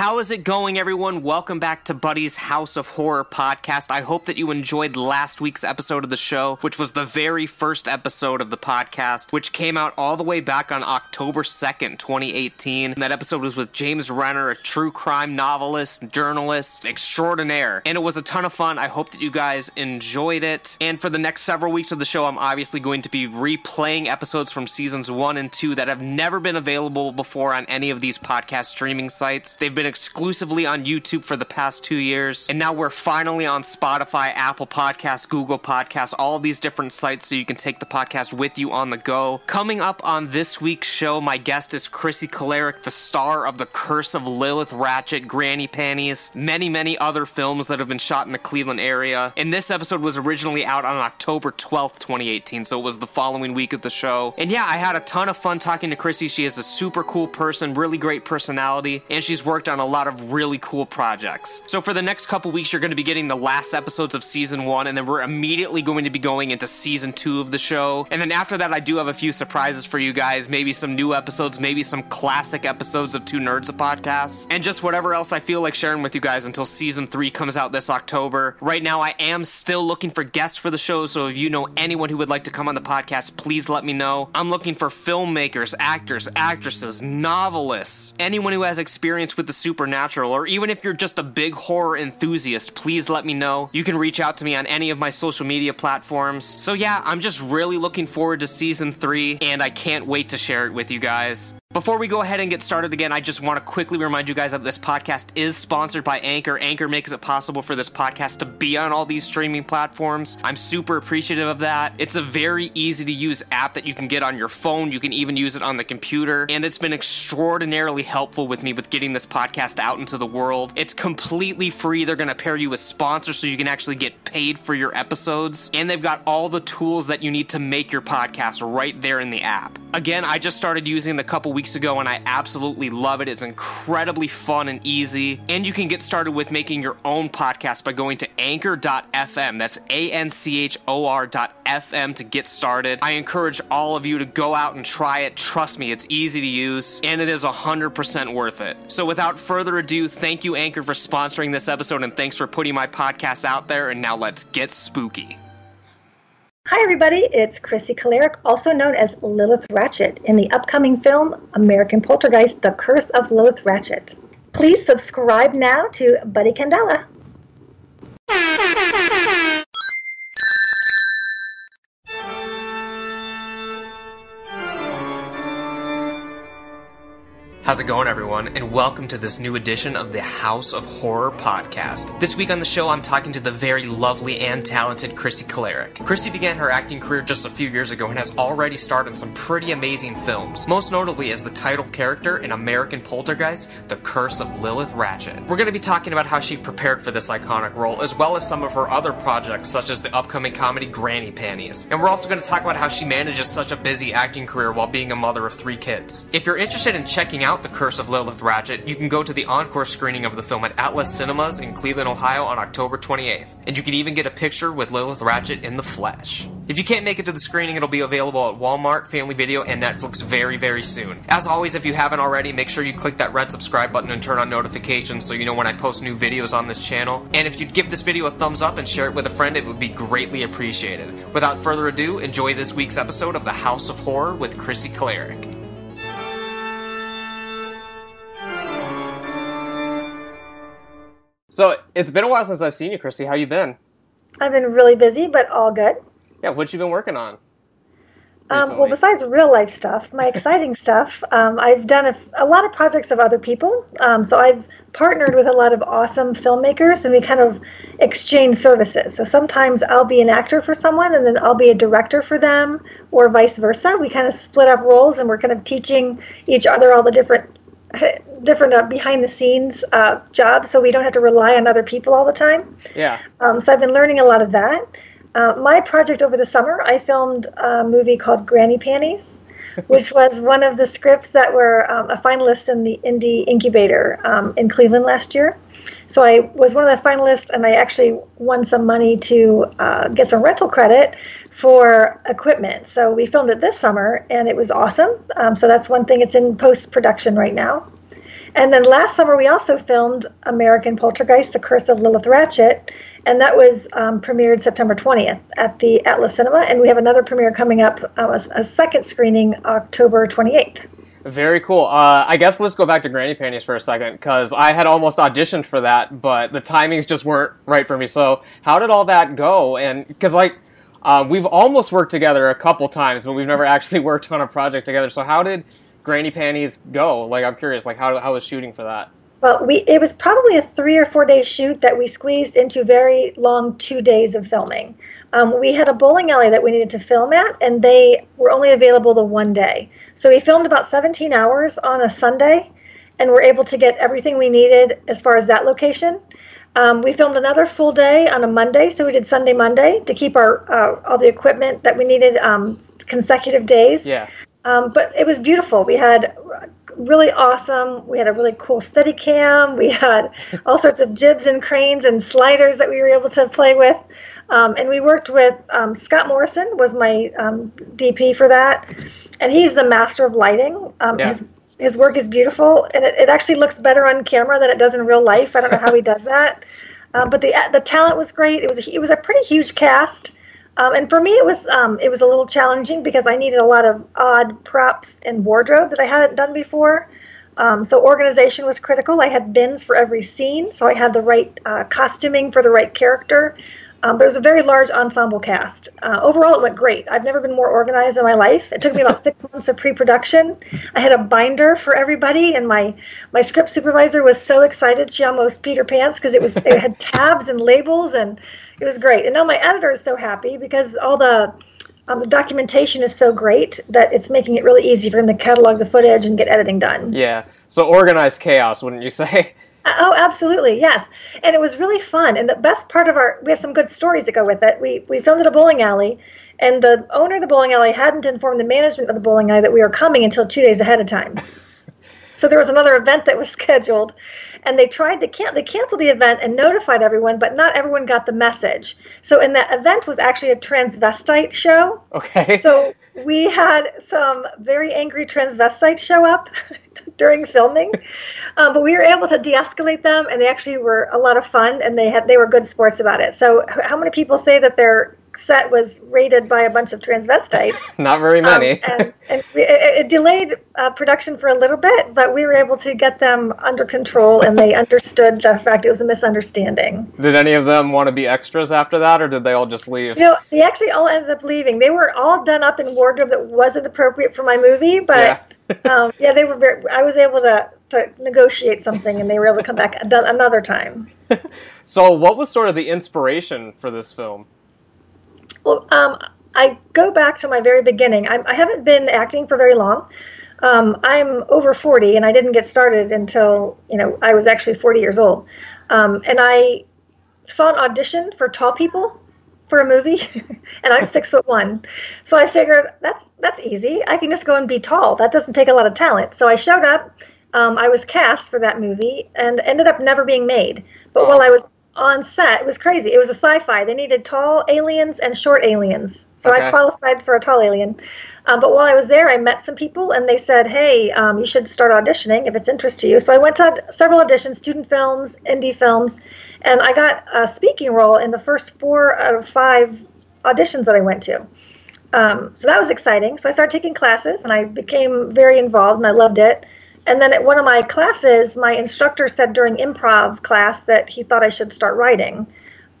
How is it going, everyone? Welcome back to Buddy's House of Horror podcast. I hope that you enjoyed last week's episode of the show, which was the very first episode of the podcast, which came out all the way back on October 2nd, 2018. And that episode was with James Renner, a true crime novelist, journalist extraordinaire. And it was a ton of fun. I hope that you guys enjoyed it. And for the next several weeks of the show, I'm obviously going to be replaying episodes from seasons one and two that have never been available before on any of these podcast streaming sites. They've been exclusively on YouTube for the past two years, and now we're finally on Spotify, Apple Podcasts, Google Podcasts, all these different sites so you can take the podcast with you on the go. Coming up on this week's show, my guest is Crissy Kolarik, the star of The Curse of Lilith Ratchet, Granny Panties, many, many other films that have been shot in the Cleveland area. And this episode was originally out on October 12th, 2018, so it was the following week of the show. And yeah, I had a ton of fun talking to Crissy. She is a super cool person, really great personality, and she's worked on a lot of really cool projects. So for the next couple weeks, you're going to be getting the last episodes of season one, and then we're immediately going to be going into season two of the show. And then after that, I do have a few surprises for you guys. Maybe some new episodes, maybe some classic episodes of Two Nerds a Podcast, and just whatever else I feel like sharing with you guys until season three comes out this October. Right now, I am still looking for guests for the show, so if you know anyone who would like to come on the podcast, please let me know. I'm looking for filmmakers, actors, actresses, novelists, anyone who has experience with the supernatural, or even if you're just a big horror enthusiast, please let me know. You can reach out to me on any of my social media platforms. So, yeah, I'm just really looking forward to season three, and I can't wait to share it with you guys. Before we go ahead and get started again, I just want to quickly remind you guys that this podcast is sponsored by Anchor. Anchor makes it possible for this podcast to be on all these streaming platforms. I'm super appreciative of that. It's a very easy to use app that you can get on your phone. You can even use it on the computer. And it's been extraordinarily helpful with me with getting this podcast out into the world. It's completely free. They're going to pair you with sponsors so you can actually get paid for your episodes. And they've got all the tools that you need to make your podcast right there in the app. Again, I just started using it a couple weeks ago and I absolutely love it. It's incredibly fun and easy. And you can get started with making your own podcast by going to anchor.fm. That's A N C H O R.fm to get started. I encourage all of you to go out and try it. Trust me, it's easy to use and it is 100% worth it. So without further ado, thank you, Anchor, for sponsoring this episode and thanks for putting my podcast out there. And now let's get spooky. Hi, everybody. It's Crissy Kolarik, also known as Lilith Ratchet, in the upcoming film American Poltergeist The Curse of Lilith Ratchet. Please subscribe now to Buddy Candela. How's it going, everyone? And welcome to this new edition of the House of Horror podcast. This week on the show, I'm talking to the very lovely and talented Crissy Kolarik. Crissy began her acting career just a few years ago and has already starred in some pretty amazing films, most notably as the title character in American Poltergeist, The Curse of Lilith Ratchet. We're going to be talking about how she prepared for this iconic role, as well as some of her other projects, such as the upcoming comedy Granny Panties. And we're also going to talk about how she manages such a busy acting career while being a mother of three kids. If you're interested in checking out The Curse of Lilith Ratchet, you can go to the encore screening of the film at Atlas Cinemas in Cleveland, Ohio on October 28th. And you can even get a picture with Lilith Ratchet in the flesh. If you can't make it to the screening, it'll be available at Walmart, Family Video, and Netflix very, very soon. As always, if you haven't already, make sure you click that red subscribe button and turn on notifications so you know when I post new videos on this channel. And if you'd give this video a thumbs up and share it with a friend, it would be greatly appreciated. Without further ado, enjoy this week's episode of The House of Horror with Crissy Kolarik. So it's been a while since I've seen you, Christy. How you been? I've been really busy, but all good. Yeah, what you been working on? Um, well, besides real life stuff, my exciting stuff, um, I've done a, a, lot of projects of other people. Um, so I've partnered with a lot of awesome filmmakers, and we kind of exchange services. So sometimes I'll be an actor for someone, and then I'll be a director for them, or vice versa. We kind of split up roles, and we're kind of teaching each other all the different different uh, behind the scenes uh, jobs so we don't have to rely on other people all the time. Yeah. Um, so I've been learning a lot of that. Uh, my project over the summer, I filmed a movie called Granny Panties, which was one of the scripts that were um, a finalist in the Indie Incubator um, in Cleveland last year. So I was one of the finalists, and I actually won some money to uh, get some rental credit for equipment. So we filmed it this summer, and it was awesome. Um, so that's one thing. It's in post production right now. And then last summer, we also filmed American Poltergeist, The Curse of Lilith Ratchet, and that was um, premiered September 20th at the Atlas Cinema. And we have another premiere coming up, uh, a, a second screening October 28th. Very cool. Uh, I guess let's go back to Granny Panties for a second because I had almost auditioned for that, but the timings just weren't right for me. So, how did all that go? And because, like, uh, we've almost worked together a couple times, but we've never actually worked on a project together. So, how did Granny Panties go? Like, I'm curious, like, how, how was shooting for that? Well, we it was probably a three or four day shoot that we squeezed into very long two days of filming. Um, we had a bowling alley that we needed to film at, and they were only available the one day. So we filmed about 17 hours on a Sunday, and were able to get everything we needed as far as that location. Um, we filmed another full day on a Monday, so we did Sunday Monday to keep our uh, all the equipment that we needed um, consecutive days. Yeah. Um, but it was beautiful. We had really awesome. We had a really cool steady cam. We had all sorts of jibs and cranes and sliders that we were able to play with. Um, and we worked with um, Scott Morrison was my um, DP for that, and he's the master of lighting. Um, yeah. His his work is beautiful, and it, it actually looks better on camera than it does in real life. I don't know how he does that, um, but the the talent was great. It was a, it was a pretty huge cast. Um, and for me, it was um, it was a little challenging because I needed a lot of odd props and wardrobe that I hadn't done before. Um, so organization was critical. I had bins for every scene, so I had the right uh, costuming for the right character. Um, but it was a very large ensemble cast. Uh, overall, it went great. I've never been more organized in my life. It took me about six months of pre-production. I had a binder for everybody, and my my script supervisor was so excited she almost peed her pants because it was it had tabs and labels, and it was great. And now my editor is so happy because all the um, the documentation is so great that it's making it really easy for him to catalog the footage and get editing done. Yeah. So organized chaos, wouldn't you say? Uh, oh, absolutely, yes. And it was really fun. And the best part of our, we have some good stories to go with it. We we filmed at a bowling alley, and the owner of the bowling alley hadn't informed the management of the bowling alley that we were coming until two days ahead of time. so there was another event that was scheduled, and they tried to can they canceled the event and notified everyone, but not everyone got the message. So in that event was actually a transvestite show. Okay. So we had some very angry transvestites show up during filming, um, but we were able to de-escalate them, and they actually were a lot of fun, and they had they were good sports about it. So how many people say that they're set was raided by a bunch of transvestites. Not very many. Um, and, and it, it, delayed uh, production for a little bit, but we were able to get them under control, and they understood the fact it was a misunderstanding. Did any of them want to be extras after that, or did they all just leave? You know, they actually all ended up leaving. They were all done up in wardrobe that wasn't appropriate for my movie, but yeah, um, yeah they were. Very, I was able to to negotiate something, and they were able to come back another time. so, what was sort of the inspiration for this film? Well, um, I go back to my very beginning. I, I haven't been acting for very long. Um, I'm over 40, and I didn't get started until you know I was actually 40 years old. Um, and I saw an audition for tall people for a movie, and I'm six foot one. So I figured that's that's easy. I can just go and be tall. That doesn't take a lot of talent. So I showed up. Um, I was cast for that movie and ended up never being made. But oh. while I was on set. It was crazy. It was a sci-fi. They needed tall aliens and short aliens. So okay. I qualified for a tall alien. Um, but while I was there, I met some people, and they said, "Hey, um, you should start auditioning if it's interest to you." So I went to several auditions, student films, indie films, and I got a speaking role in the first four out of five auditions that I went to. Um, so that was exciting. So I started taking classes, and I became very involved, and I loved it. And then at one of my classes, my instructor said during improv class that he thought I should start writing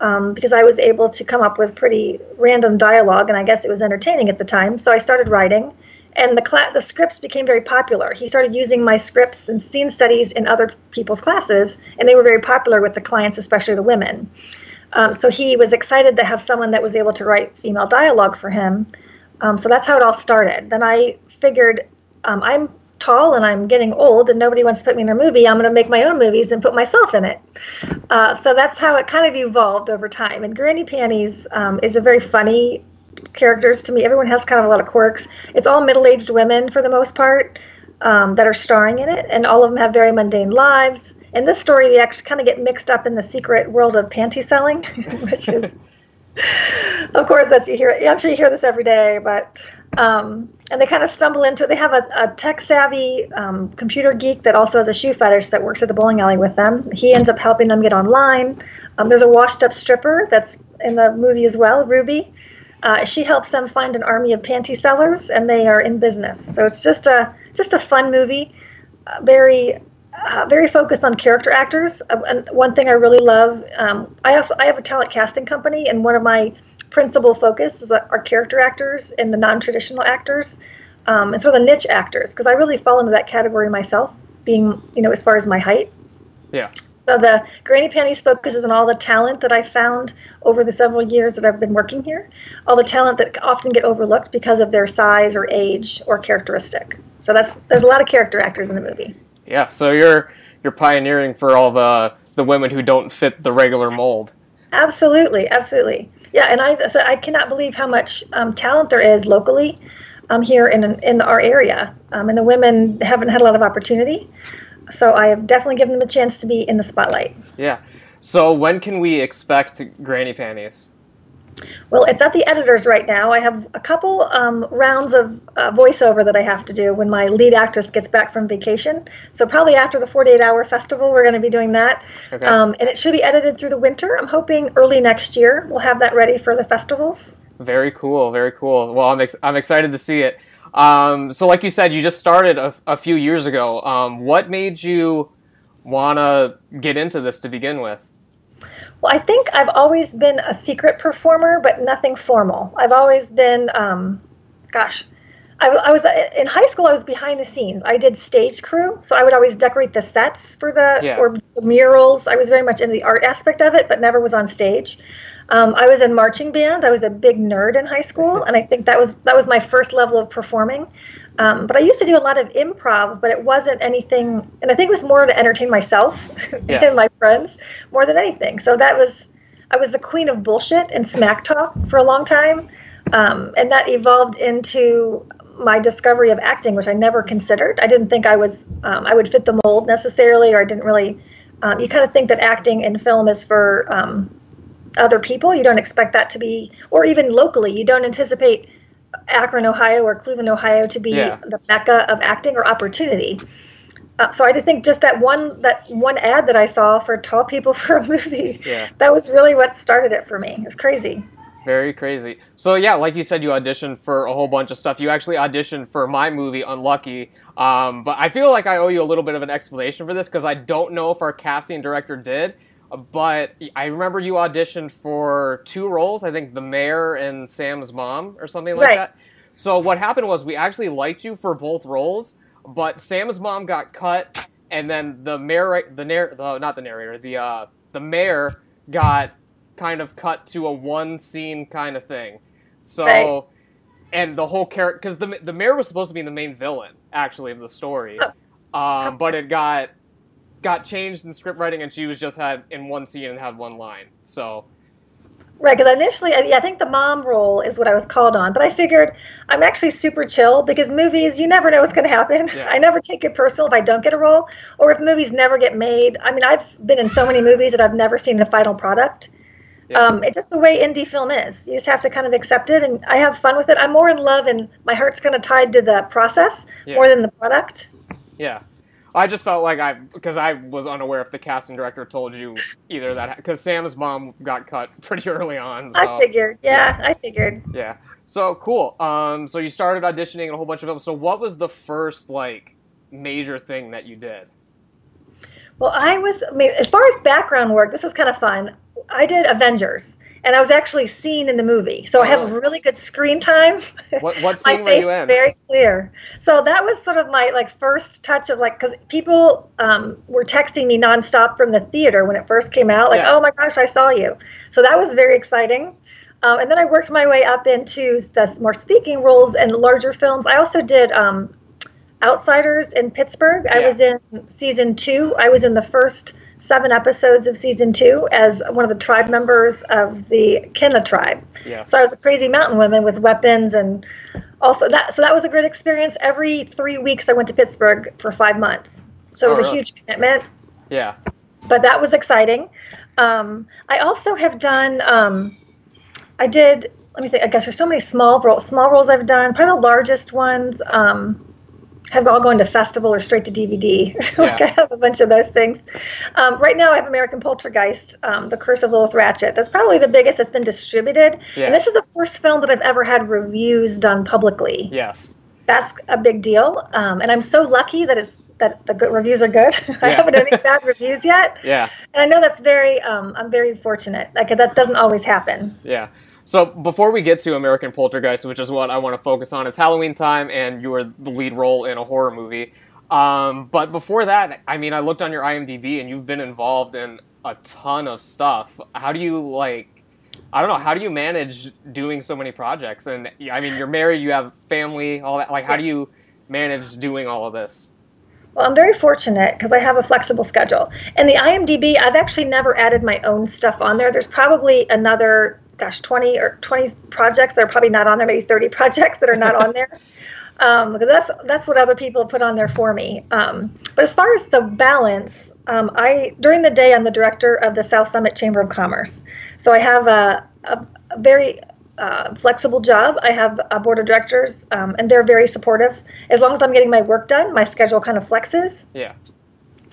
um, because I was able to come up with pretty random dialogue, and I guess it was entertaining at the time. So I started writing, and the the scripts became very popular. He started using my scripts and scene studies in other people's classes, and they were very popular with the clients, especially the women. Um, so he was excited to have someone that was able to write female dialogue for him. Um, so that's how it all started. Then I figured um, I'm tall and I'm getting old and nobody wants to put me in a movie, I'm going to make my own movies and put myself in it. Uh, so that's how it kind of evolved over time. And Granny Panties um, is a very funny characters to me. Everyone has kind of a lot of quirks. It's all middle-aged women for the most part um, that are starring in it, and all of them have very mundane lives. In this story, they actually kind of get mixed up in the secret world of panty selling, which is, of course, that's you hear. I'm sure you hear this every day, but um, and they kind of stumble into it. They have a, a tech savvy um, computer geek that also has a shoe fetish that works at the bowling alley with them. He ends up helping them get online. Um, there's a washed up stripper that's in the movie as well, Ruby. Uh, she helps them find an army of panty sellers, and they are in business. So it's just a just a fun movie, uh, very uh, very focused on character actors. Uh, and one thing I really love, um, I also I have a talent casting company, and one of my principal focus is our character actors and the non-traditional actors, um, and so the niche actors, because I really fall into that category myself, being you know as far as my height. Yeah. So the Granny Panties focuses on all the talent that I found over the several years that I've been working here, all the talent that often get overlooked because of their size or age or characteristic. So that's there's a lot of character actors in the movie. Yeah, so you're you're pioneering for all the the women who don't fit the regular mold. Absolutely, absolutely. Yeah, and I so I cannot believe how much um, talent there is locally um, here in in our area, um, and the women haven't had a lot of opportunity. So I have definitely given them a chance to be in the spotlight. Yeah. So when can we expect Granny Panties? Well, it's at the editors right now. I have a couple um, rounds of uh, voiceover that I have to do when my lead actress gets back from vacation. So probably after the 48 hour festival, we're going to be doing that. Okay. Um, and it should be edited through the winter. I'm hoping early next year we'll have that ready for the festivals. Very cool. Very cool. Well, I'm ex- I'm excited to see it. Um, so, like you said, you just started a, a few years ago. Um, what made you want to get into this to begin with? Well, I think I've always been a secret performer, but nothing formal. I've always been, um, gosh, I, I, was in high school. I was behind the scenes. I did stage crew, so I would always decorate the sets for the yeah. or the murals. I was very much in the art aspect of it, but never was on stage. Um, I was in marching band. I was a big nerd in high school, and I think that was that was my first level of performing. Um, but I used to do a lot of improv, but it wasn't anything, and I think it was more to entertain myself yeah. and my friends more than anything. So that was, I was the queen of bullshit and smack talk for a long time, um, and that evolved into my discovery of acting, which I never considered. I didn't think I was, um, I would fit the mold necessarily, or I didn't really. Um, you kind of think that acting in film is for um, other people. You don't expect that to be, or even locally, you don't anticipate Akron, Ohio, or Cleveland, Ohio, to be yeah. the mecca of acting or opportunity. Uh, so I just think just that one that one ad that I saw for tall people for a movie, yeah. that was really what started it for me. It was crazy. Very crazy. So yeah, like you said, you auditioned for a whole bunch of stuff. You actually auditioned for my movie, Unlucky. Um, but I feel like I owe you a little bit of an explanation for this because I don't know if our casting director did but I remember you auditioned for two roles. I think the mayor and Sam's mom, or something like right. that. So what happened was we actually liked you for both roles, but Sam's mom got cut, and then the mayor, the narr, the, not the narrator, the uh, the mayor got kind of cut to a one scene kind of thing. So, right. and the whole character, because the the mayor was supposed to be the main villain actually of the story, um, but it got got changed in script writing, and she was just had in one scene and had one line. So. Right, because initially, I, I think the mom role is what I was called on, but I figured I'm actually super chill because movies, you never know what's going to happen. Yeah. I never take it personal if I don't get a role, or if movies never get made. I mean, I've been in so many movies that I've never seen the final product. Yeah. Um, it's just the way indie film is. You just have to kind of accept it, and I have fun with it. I'm more in love, and my heart's kind of tied to the process yeah. more than the product. Yeah, I just felt like I because I was unaware if the casting director told you either that because Sam's mom got cut pretty early on. So, I figured, yeah, yeah, I figured. Yeah. So cool. Um, so you started auditioning in a whole bunch of films. So what was the first like major thing that you did? Well, I was I mean, as far as background work. This is kind of fun. I did Avengers and I was actually seen in the movie. So oh. I have oh. really good screen time. What, what scene were you in? Very clear. So that was sort of my like first touch of like because people um, were texting me nonstop from the theater when it first came out, like, yeah. "Oh my gosh, I saw you!" So that was very exciting. Um, and then I worked my way up into the more speaking roles and larger films. I also did um, Outsiders in Pittsburgh. Yeah. I was in season two. I was in the first seven episodes of season two as one of the tribe members of the Kena tribe. Yes. So I was a crazy mountain woman with weapons and also that. So that was a great experience. Every three weeks, I went to Pittsburgh for five months. So it was oh, really? a huge commitment. Yeah. But that was exciting. Um, I also have done. Um, I did let me think. I guess there's so many small roles. Small roles I've done. Probably the largest ones um, have all gone to festival or straight to DVD. like. I have a bunch of those things. Um, right now, I have American Poltergeist, um, The Curse of Lilith Ratchet. That's probably the biggest that's been distributed. Yeah. And this is the first film that I've ever had reviews done publicly. Yes. That's a big deal. Um, and I'm so lucky that it's that the good reviews are good. I haven't had any bad reviews yet. Yeah. And I know that's very um, I'm very fortunate. Like that doesn't always happen. Yeah. So before we get to American Poltergeist, which is what I want to focus on, it's Halloween time, and you are the lead role in a horror movie. Um, but before that, I mean, I looked on your IMDb, and you've been involved in a ton of stuff. How do you like? I don't know. How do you manage doing so many projects? And I mean, you're married, you have family, all that. Like, how do you manage doing all of this? Well, I'm very fortunate because I have a flexible schedule. And the IMDb, I've actually never added my own stuff on there. There's probably another, gosh, 20 or 20 projects that are probably not on there, maybe 30 projects that are not on there. Um, because that's that's what other people put on there for me. Um, but as far as the balance, um, I during the day I'm the director of the South Summit Chamber of Commerce, so I have a, a, a very uh, flexible job. I have a board of directors, um, and they're very supportive. As long as I'm getting my work done, my schedule kind of flexes. Yeah.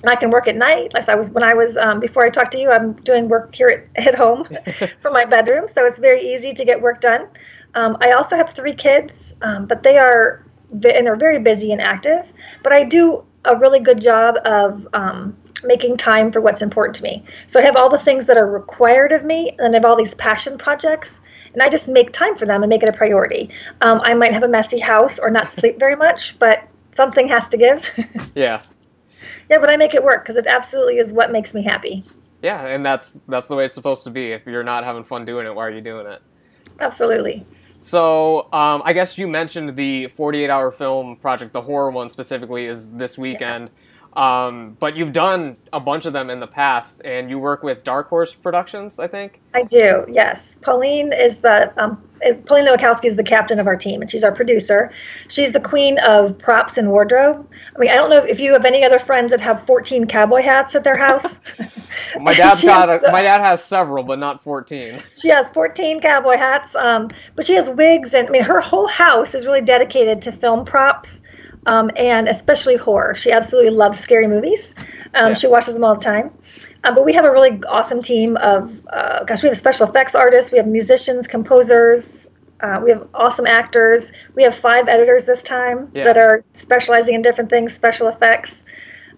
I can work at night. Like I was when I was um, before I talked to you, I'm doing work here at, at home from my bedroom, so it's very easy to get work done. Um, I also have three kids, um, but they are and they're very busy and active. But I do a really good job of um, making time for what's important to me. So I have all the things that are required of me, and I have all these passion projects and I just make time for them and make it a priority. Um, I might have a messy house or not sleep very much, but something has to give. yeah. Yeah, but I make it work because it absolutely is what makes me happy. Yeah, and that's that's the way it's supposed to be. If you're not having fun doing it, why are you doing it? Absolutely. So, um, I guess you mentioned the 48 hour film project, the horror one specifically, is this weekend. Yeah. Um, but you've done a bunch of them in the past, and you work with Dark Horse Productions, I think. I do. Yes, Pauline is the um, Pauline Nowakowski is the captain of our team, and she's our producer. She's the queen of props and wardrobe. I mean, I don't know if you have any other friends that have 14 cowboy hats at their house. my dad's got. A, my dad has several, but not 14. She has 14 cowboy hats, um, but she has wigs, and I mean, her whole house is really dedicated to film props um, and especially horror. She absolutely loves scary movies. Um, yeah. She watches them all the time. Um, but we have a really awesome team of, uh, gosh, we have special effects artists, we have musicians, composers, uh, we have awesome actors. We have five editors this time yeah. that are specializing in different things, special effects.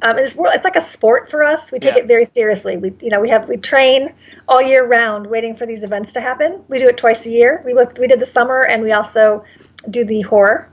Um, it's, it's like a sport for us. We take yeah. it very seriously. We, you know, we have we train all year round, waiting for these events to happen. We do it twice a year. We we did the summer, and we also do the horror.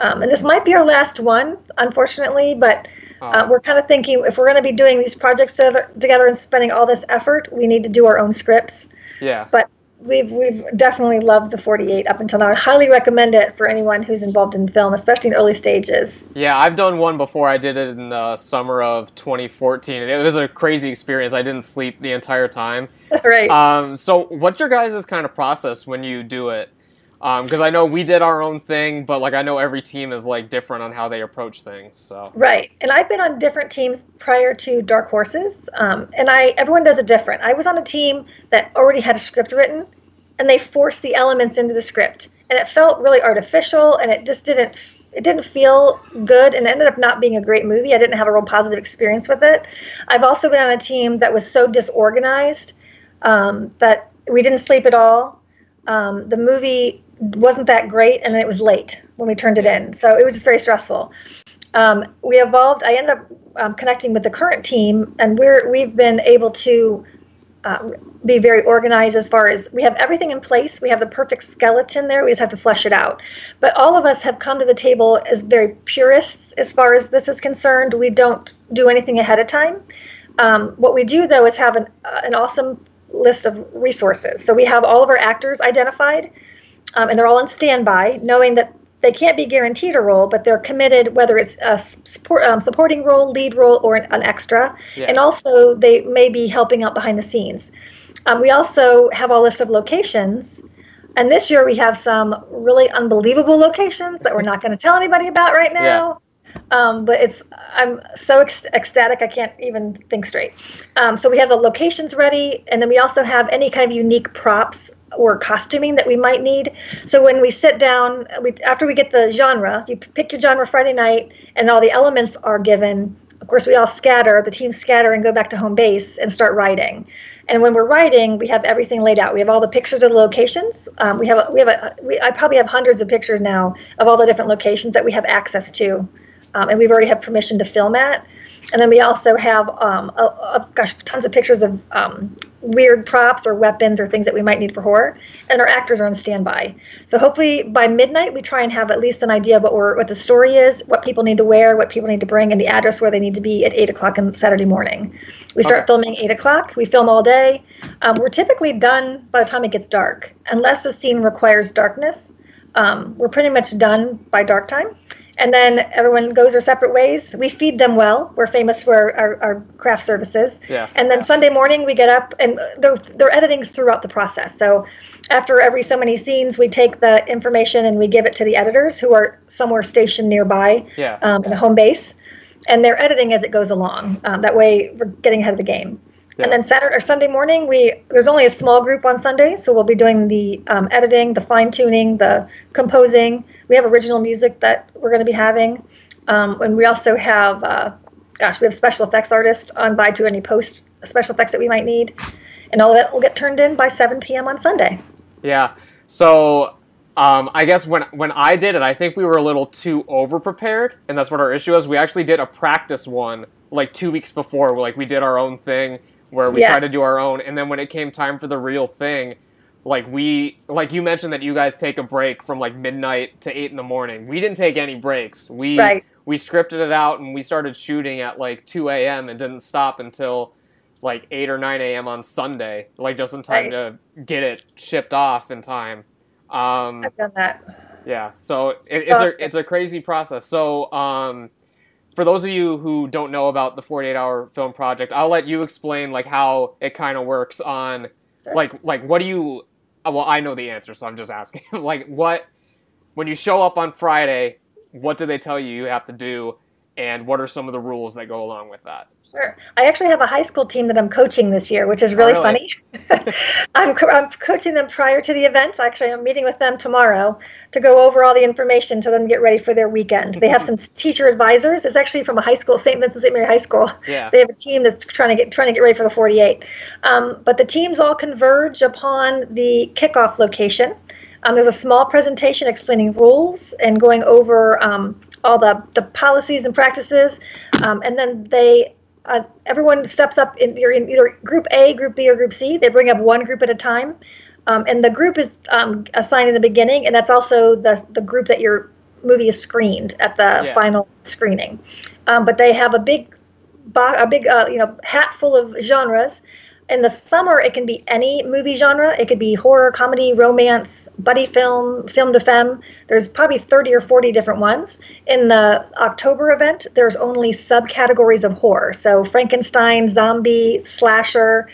Um, and this might be our last one, unfortunately, but uh, we're kind of thinking if we're going to be doing these projects together and spending all this effort, we need to do our own scripts. Yeah. But we've we've definitely loved the 48 up until now. I highly recommend it for anyone who's involved in film, especially in early stages. Yeah, I've done one before. I did it in the summer of 2014, and it was a crazy experience. I didn't sleep the entire time. right. Um, so, what's your guys' kind of process when you do it? Because um, I know we did our own thing, but like I know every team is like different on how they approach things. So right, and I've been on different teams prior to Dark Horses, um, and I everyone does it different. I was on a team that already had a script written, and they forced the elements into the script, and it felt really artificial, and it just didn't it didn't feel good and ended up not being a great movie. I didn't have a real positive experience with it. I've also been on a team that was so disorganized um, that we didn't sleep at all. Um, the movie wasn't that great, and it was late when we turned it in. So it was just very stressful. Um, we evolved. I ended up um, connecting with the current team, and we're we've been able to uh, be very organized as far as we have everything in place. We have the perfect skeleton there. We just have to flesh it out. But all of us have come to the table as very purists as far as this is concerned. We don't do anything ahead of time. Um, what we do though is have an, uh, an awesome list of resources. So we have all of our actors identified um, and they're all on standby, knowing that they can't be guaranteed a role, but they're committed, whether it's a support, um, supporting role, lead role, or an, an extra. Yeah. And also, they may be helping out behind the scenes. Um, we also have a list of locations. And this year, we have some really unbelievable locations that we're not going to tell anybody about right now. Yeah. Um, but it's I'm so ec- ecstatic I can't even think straight. Um, so we have the locations ready, and then we also have any kind of unique props or costuming that we might need. So when we sit down, we, after we get the genre, you pick your genre Friday night, and all the elements are given. Of course, we all scatter. The teams scatter and go back to home base and start writing. And when we're writing, we have everything laid out. We have all the pictures of the locations. Um, we have we have a we, I probably have hundreds of pictures now of all the different locations that we have access to, um, and we've already have permission to film at. And then we also have, um, a, a, gosh, tons of pictures of um, weird props or weapons or things that we might need for horror. And our actors are on standby. So hopefully by midnight we try and have at least an idea of what, we're, what the story is, what people need to wear, what people need to bring, and the address where they need to be at eight o'clock on Saturday morning. We start okay. filming eight o'clock. We film all day. Um, we're typically done by the time it gets dark, unless the scene requires darkness. Um, we're pretty much done by dark time and then everyone goes their separate ways. We feed them well. We're famous for our, our craft services. Yeah. And then Sunday morning we get up and they're they're editing throughout the process. So after every so many scenes, we take the information and we give it to the editors who are somewhere stationed nearby yeah. um, in a home base, and they're editing as it goes along. Um, that way, we're getting ahead of the game. Yeah. And then Saturday or Sunday morning, we there's only a small group on Sunday, so we'll be doing the um, editing, the fine tuning, the composing. We have original music that we're going to be having, um, and we also have, uh, gosh, we have special effects artists on by to any post special effects that we might need, and all of that will get turned in by 7 p.m. on Sunday. Yeah. So um, I guess when when I did it, I think we were a little too over prepared, and that's what our issue was. We actually did a practice one like two weeks before, like we did our own thing where we yeah. try to do our own and then when it came time for the real thing like we like you mentioned that you guys take a break from like midnight to eight in the morning we didn't take any breaks we right. we scripted it out and we started shooting at like 2 a.m and didn't stop until like 8 or 9 a.m on sunday like just in time right. to get it shipped off in time um i've done that yeah so it, it's a it's a crazy process so um for those of you who don't know about the 48 hour film project, I'll let you explain like how it kind of works on sure. like like what do you uh, well I know the answer so I'm just asking like what when you show up on Friday, what do they tell you you have to do and what are some of the rules that go along with that? Sure. I actually have a high school team that I'm coaching this year, which is really, oh, really? funny. I'm, I'm coaching them prior to the events. Actually, I'm meeting with them tomorrow to go over all the information to them get ready for their weekend. They have some teacher advisors. It's actually from a high school, St. Vincent St. Mary High School. Yeah. They have a team that's trying to get trying to get ready for the 48. Um, but the teams all converge upon the kickoff location. Um, there's a small presentation explaining rules and going over um, all the, the policies and practices, um, and then they uh, everyone steps up in, you're in either group A, group B, or group C. They bring up one group at a time, um, and the group is um, assigned in the beginning, and that's also the the group that your movie is screened at the yeah. final screening. Um, but they have a big, a big uh, you know hat full of genres, in the summer it can be any movie genre. It could be horror comedy romance buddy film film de femme. There's probably 30 or 40 different ones. In the october event there's only subcategories of horror. So frankenstein zombie slasher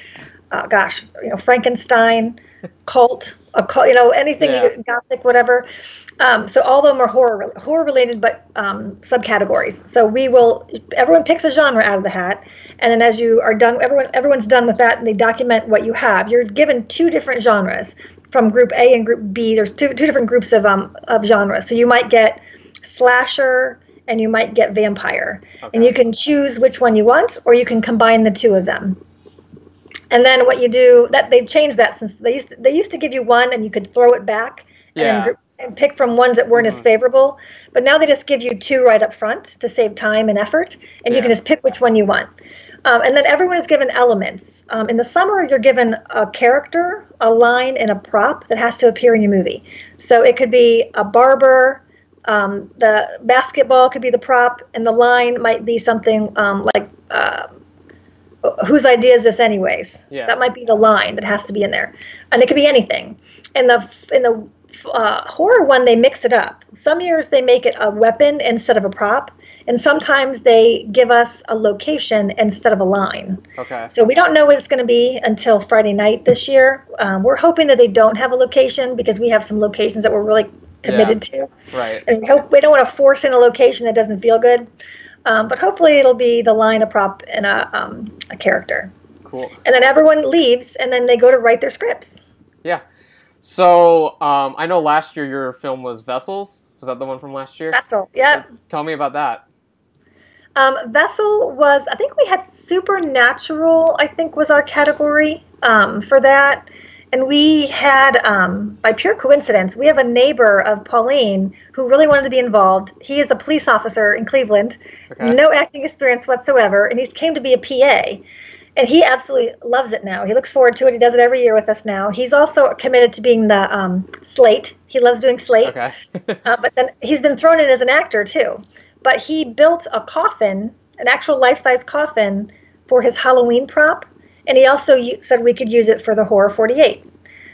uh, gosh you know frankenstein cult a cult you know anything yeah. you, gothic whatever. Um, so all of them are horror horror related but um, subcategories. So we will everyone picks a genre out of the hat and then as you are done, everyone everyone's done with that, and they document what you have. You're given two different genres from Group A and Group B. There's two two different groups of um of genres. So you might get slasher and you might get vampire, okay. and you can choose which one you want, or you can combine the two of them. And then what you do that they've changed that since they used to, they used to give you one and you could throw it back yeah. and, and pick from ones that weren't mm-hmm. as favorable. But now they just give you two right up front to save time and effort, and yeah. you can just pick which one you want. Um, and then everyone is given elements. Um, in the summer, you're given a character, a line, and a prop that has to appear in your movie. So it could be a barber, um, the basketball could be the prop, and the line might be something um, like, uh, whose idea is this, anyways? Yeah. That might be the line that has to be in there. And it could be anything. In the, in the uh, horror one, they mix it up. Some years they make it a weapon instead of a prop and sometimes they give us a location instead of a line. Okay. So we don't know what it's going to be until Friday night this year. Um, we're hoping that they don't have a location because we have some locations that we're really committed yeah. to. Right. And we hope we don't want to force in a location that doesn't feel good. Um, but hopefully it'll be the line, a prop, and a, um, a character. Cool. And then everyone leaves, and then they go to write their scripts. Yeah. So um, I know last year your film was Vessels. Was that the one from last year? Vessel. Yep. Tell me about that. Um, Vessel was. I think we had supernatural. I think was our category um, for that. And we had, um, by pure coincidence, we have a neighbor of Pauline who really wanted to be involved. He is a police officer in Cleveland, okay. no acting experience whatsoever, and he came to be a PA. And he absolutely loves it now. He looks forward to it. He does it every year with us now. He's also committed to being the um, slate. He loves doing slate. Okay. uh, but then he's been thrown in as an actor too. But he built a coffin, an actual life-size coffin, for his Halloween prop and he also said we could use it for the Horror 48.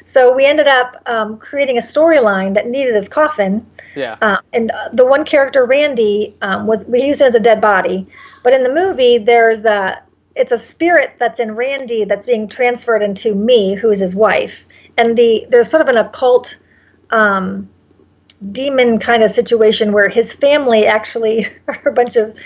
So we ended up um, creating a storyline that needed his coffin. Yeah. Uh, and uh, the one character, Randy, um, was we used it as a dead body, but in the movie there's a it's a spirit that's in Randy that's being transferred into me, who is his wife, and the there's sort of an occult. Um, demon kind of situation where his family actually are a bunch of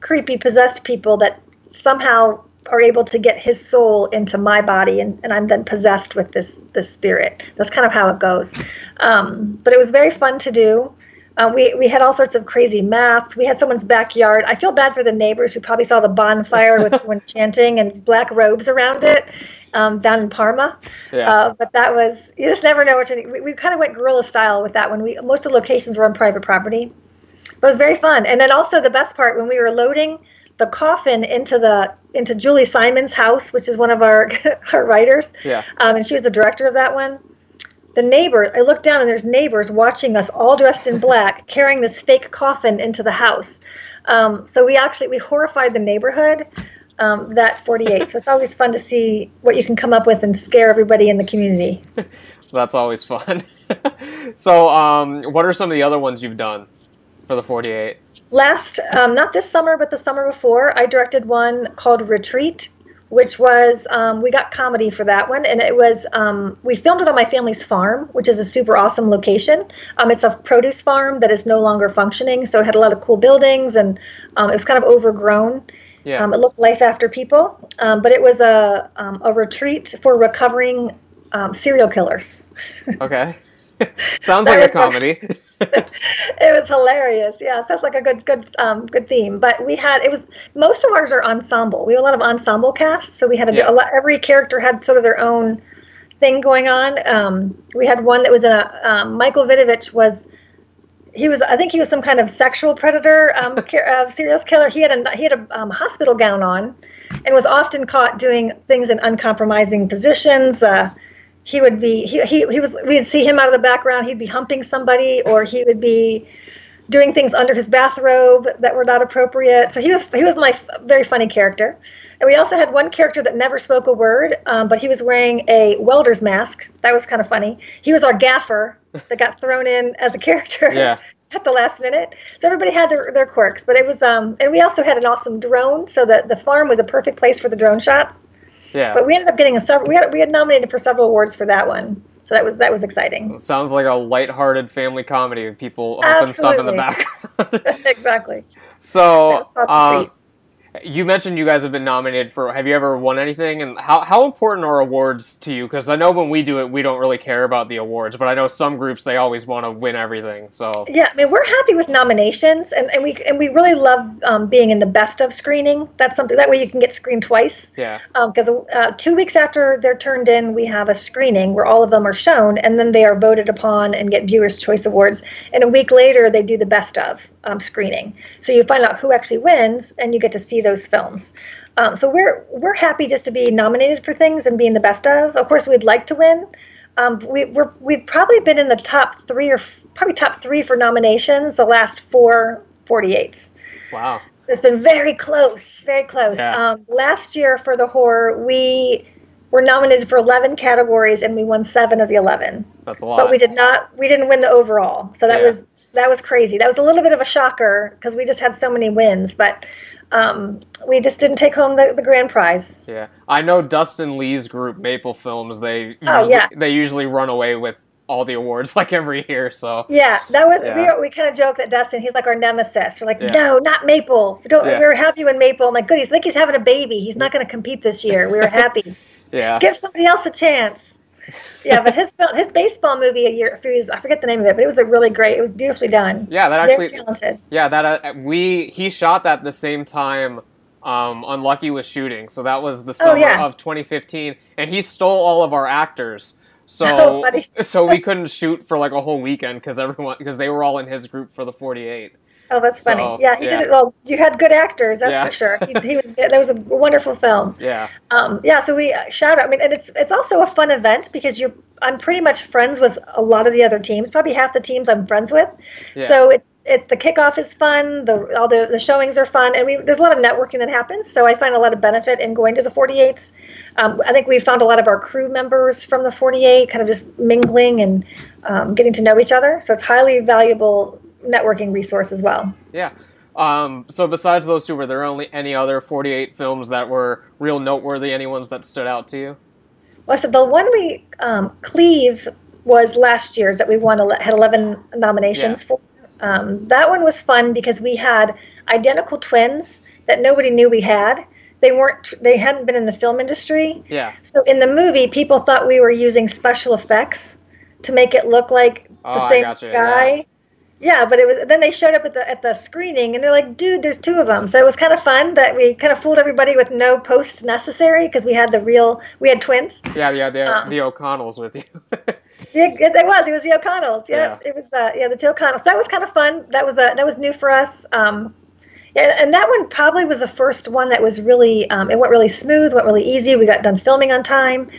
creepy possessed people that somehow are able to get his soul into my body and, and I'm then possessed with this this spirit. That's kind of how it goes. Um, but it was very fun to do. Uh, we, we had all sorts of crazy masks. We had someone's backyard. I feel bad for the neighbors who probably saw the bonfire with everyone chanting and black robes around it um, down in Parma. Yeah. Uh, but that was, you just never know what to We, we kind of went guerrilla style with that one. We, most of the locations were on private property. But it was very fun. And then also the best part, when we were loading – the coffin into the into Julie Simon's house, which is one of our our writers. Yeah. Um, and she was the director of that one. The neighbor, I look down and there's neighbors watching us all dressed in black, carrying this fake coffin into the house. Um, so we actually we horrified the neighborhood. Um, that 48. so it's always fun to see what you can come up with and scare everybody in the community. That's always fun. so, um, what are some of the other ones you've done for the 48? last, um, not this summer, but the summer before, I directed one called Retreat, which was um, we got comedy for that one, and it was um, we filmed it on my family's farm, which is a super awesome location. Um, it's a produce farm that is no longer functioning, so it had a lot of cool buildings, and um, it was kind of overgrown. Yeah. Um, it looked life after people, um, but it was a a retreat for recovering serial killers. okay. Sounds like a comedy. it was hilarious. Yeah, that's like a good, good, um, good theme. But we had it was most of ours are ensemble. We have a lot of ensemble casts, so we had a, yeah. a lot. Every character had sort of their own thing going on. Um, we had one that was in a um, Michael Vidovich was he was I think he was some kind of sexual predator, um, uh, serial killer. He had a he had a um, hospital gown on, and was often caught doing things in uncompromising positions. Uh, he would be he, he, he was we'd see him out of the background. He'd be humping somebody or he would be doing things under his bathrobe that were not appropriate. So he was he was my very funny character. And we also had one character that never spoke a word um, but he was wearing a welder's mask. That was kind of funny. He was our gaffer that got thrown in as a character yeah. at the last minute. So everybody had their, their quirks, but it was um and we also had an awesome drone, so that the farm was a perfect place for the drone shot. Yeah. But we ended up getting a several. We had we had nominated for several awards for that one. So that was that was exciting. sounds like a light-hearted family comedy with people humping stuff in the background. exactly. So, um, you mentioned you guys have been nominated for. Have you ever won anything? And how how important are awards to you? Because I know when we do it, we don't really care about the awards, but I know some groups they always want to win everything. So yeah, I mean we're happy with nominations, and, and we and we really love um, being in the best of screening. That's something that way you can get screened twice. Yeah. Because um, uh, two weeks after they're turned in, we have a screening where all of them are shown, and then they are voted upon and get viewers' choice awards. And a week later, they do the best of um, screening. So you find out who actually wins, and you get to see those films. Um, so we're we're happy just to be nominated for things and being the best of. Of course, we'd like to win. Um, we, we're we've probably been in the top three or probably top three for nominations the last four 48s. Wow. So it's been very close, very close. Yeah. Um, last year for the horror, we were nominated for 11 categories and we won seven of the 11. That's a lot. But we did not. We didn't win the overall. So that yeah. was that was crazy. That was a little bit of a shocker because we just had so many wins, but um, we just didn't take home the, the grand prize. Yeah, I know Dustin Lee's group Maple Films. They oh, usually, yeah. they usually run away with all the awards like every year. So yeah, that was yeah. we we kind of joke that Dustin he's like our nemesis. We're like, yeah. no, not Maple. Don't Yeah. we were happy when Maple. I'm like, good. He's like he's having a baby. He's not going to compete this year. We were happy. yeah, Give somebody else a chance. Yeah, but his his baseball movie a year, few years, I forget the name of it, but it was a really great. It was beautifully done. Yeah, that actually Very talented. Yeah, that uh, we he shot that the same time. Um, Unlucky was shooting, so that was the oh, summer oh, yeah. of 2015, and he stole all of our actors. So oh, so we couldn't shoot for like a whole weekend because everyone because they were all in his group for the 48. Oh, that's funny. So, yeah, he yeah. did it. Well, you had good actors, that's yeah. for sure. He, he, was. That was a wonderful film. Yeah. Um, yeah. So we uh, shout out. I mean, and it's it's also a fun event because you're I'm pretty much friends with a lot of the other teams. Probably half the teams I'm friends with. Yeah. So it's it the kickoff is fun. The all the the showings are fun, and we there's a lot of networking that happens. So I find a lot of benefit in going to the 48s. Um, I think we found a lot of our crew members from the 48, kind of just mingling and um, getting to know each other. So it's highly valuable networking resource as well. Yeah. Um, so besides those two, were there only any other 48 films that were real noteworthy? Any ones that stood out to you? Well, so the one we um, Cleave was last year's that we won had 11 nominations yeah. for. Um, that one was fun because we had identical twins that nobody knew we had. They weren't. They hadn't been in the film industry. Yeah. So in the movie, people thought we were using special effects to make it look like the oh, same guy. Yeah. Yeah, but it was then they showed up at the at the screening and they're like, "Dude, there's two of them." So it was kind of fun that we kind of fooled everybody with no posts necessary because we had the real we had twins. Yeah, yeah, the um, the O'Connells with you. it, it, it, was. It was the O'Connells. Yeah, yeah. it was. Uh, yeah, the two O'Connells. That was kind of fun. That was uh, that was new for us. Um, yeah, and that one probably was the first one that was really. Um, it went really smooth. Went really easy. We got done filming on time.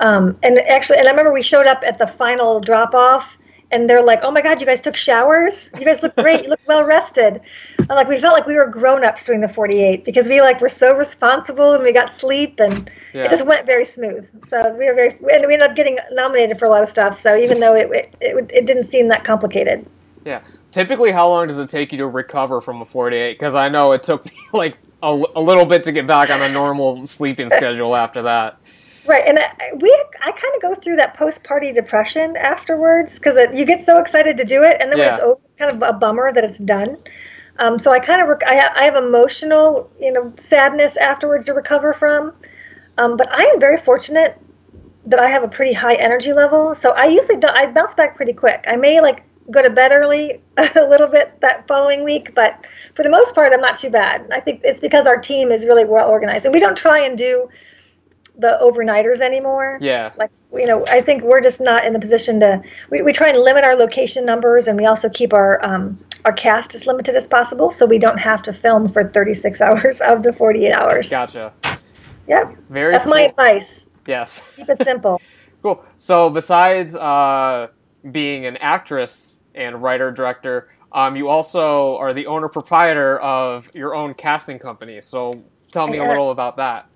Um, and actually, and I remember we showed up at the final drop off and they're like, "Oh my God, you guys took showers! You guys look great. You look well rested." And like we felt like we were grown ups during the 48 because we like were so responsible and we got sleep and yeah. it just went very smooth. So we were very and we ended up getting nominated for a lot of stuff. So even though it it, it, it didn't seem that complicated. Yeah. Typically, how long does it take you to recover from a 48? Because I know it took me like a, a little bit to get back on a normal sleeping schedule after that. Right, and I, we I kind of go through that post party depression afterwards because you get so excited to do it, and then yeah. when it's over, it's kind of a bummer that it's done. Um, so I kind of rec- I, ha- I have emotional you know sadness afterwards to recover from, um, but I am very fortunate that I have a pretty high energy level. So I usually don't I bounce back pretty quick. I may like go to bed early a little bit that following week, but for the most part, I'm not too bad. I think it's because our team is really well organized, and we don't try and do the overnighters anymore. Yeah. Like you know, I think we're just not in the position to. We, we try and limit our location numbers, and we also keep our um, our cast as limited as possible, so we don't have to film for 36 hours of the 48 hours. Gotcha. Yep. Very. That's cool. my advice. Yes. Keep it simple. cool. So besides uh, being an actress and writer director, um, you also are the owner proprietor of your own casting company. So tell me a little about that.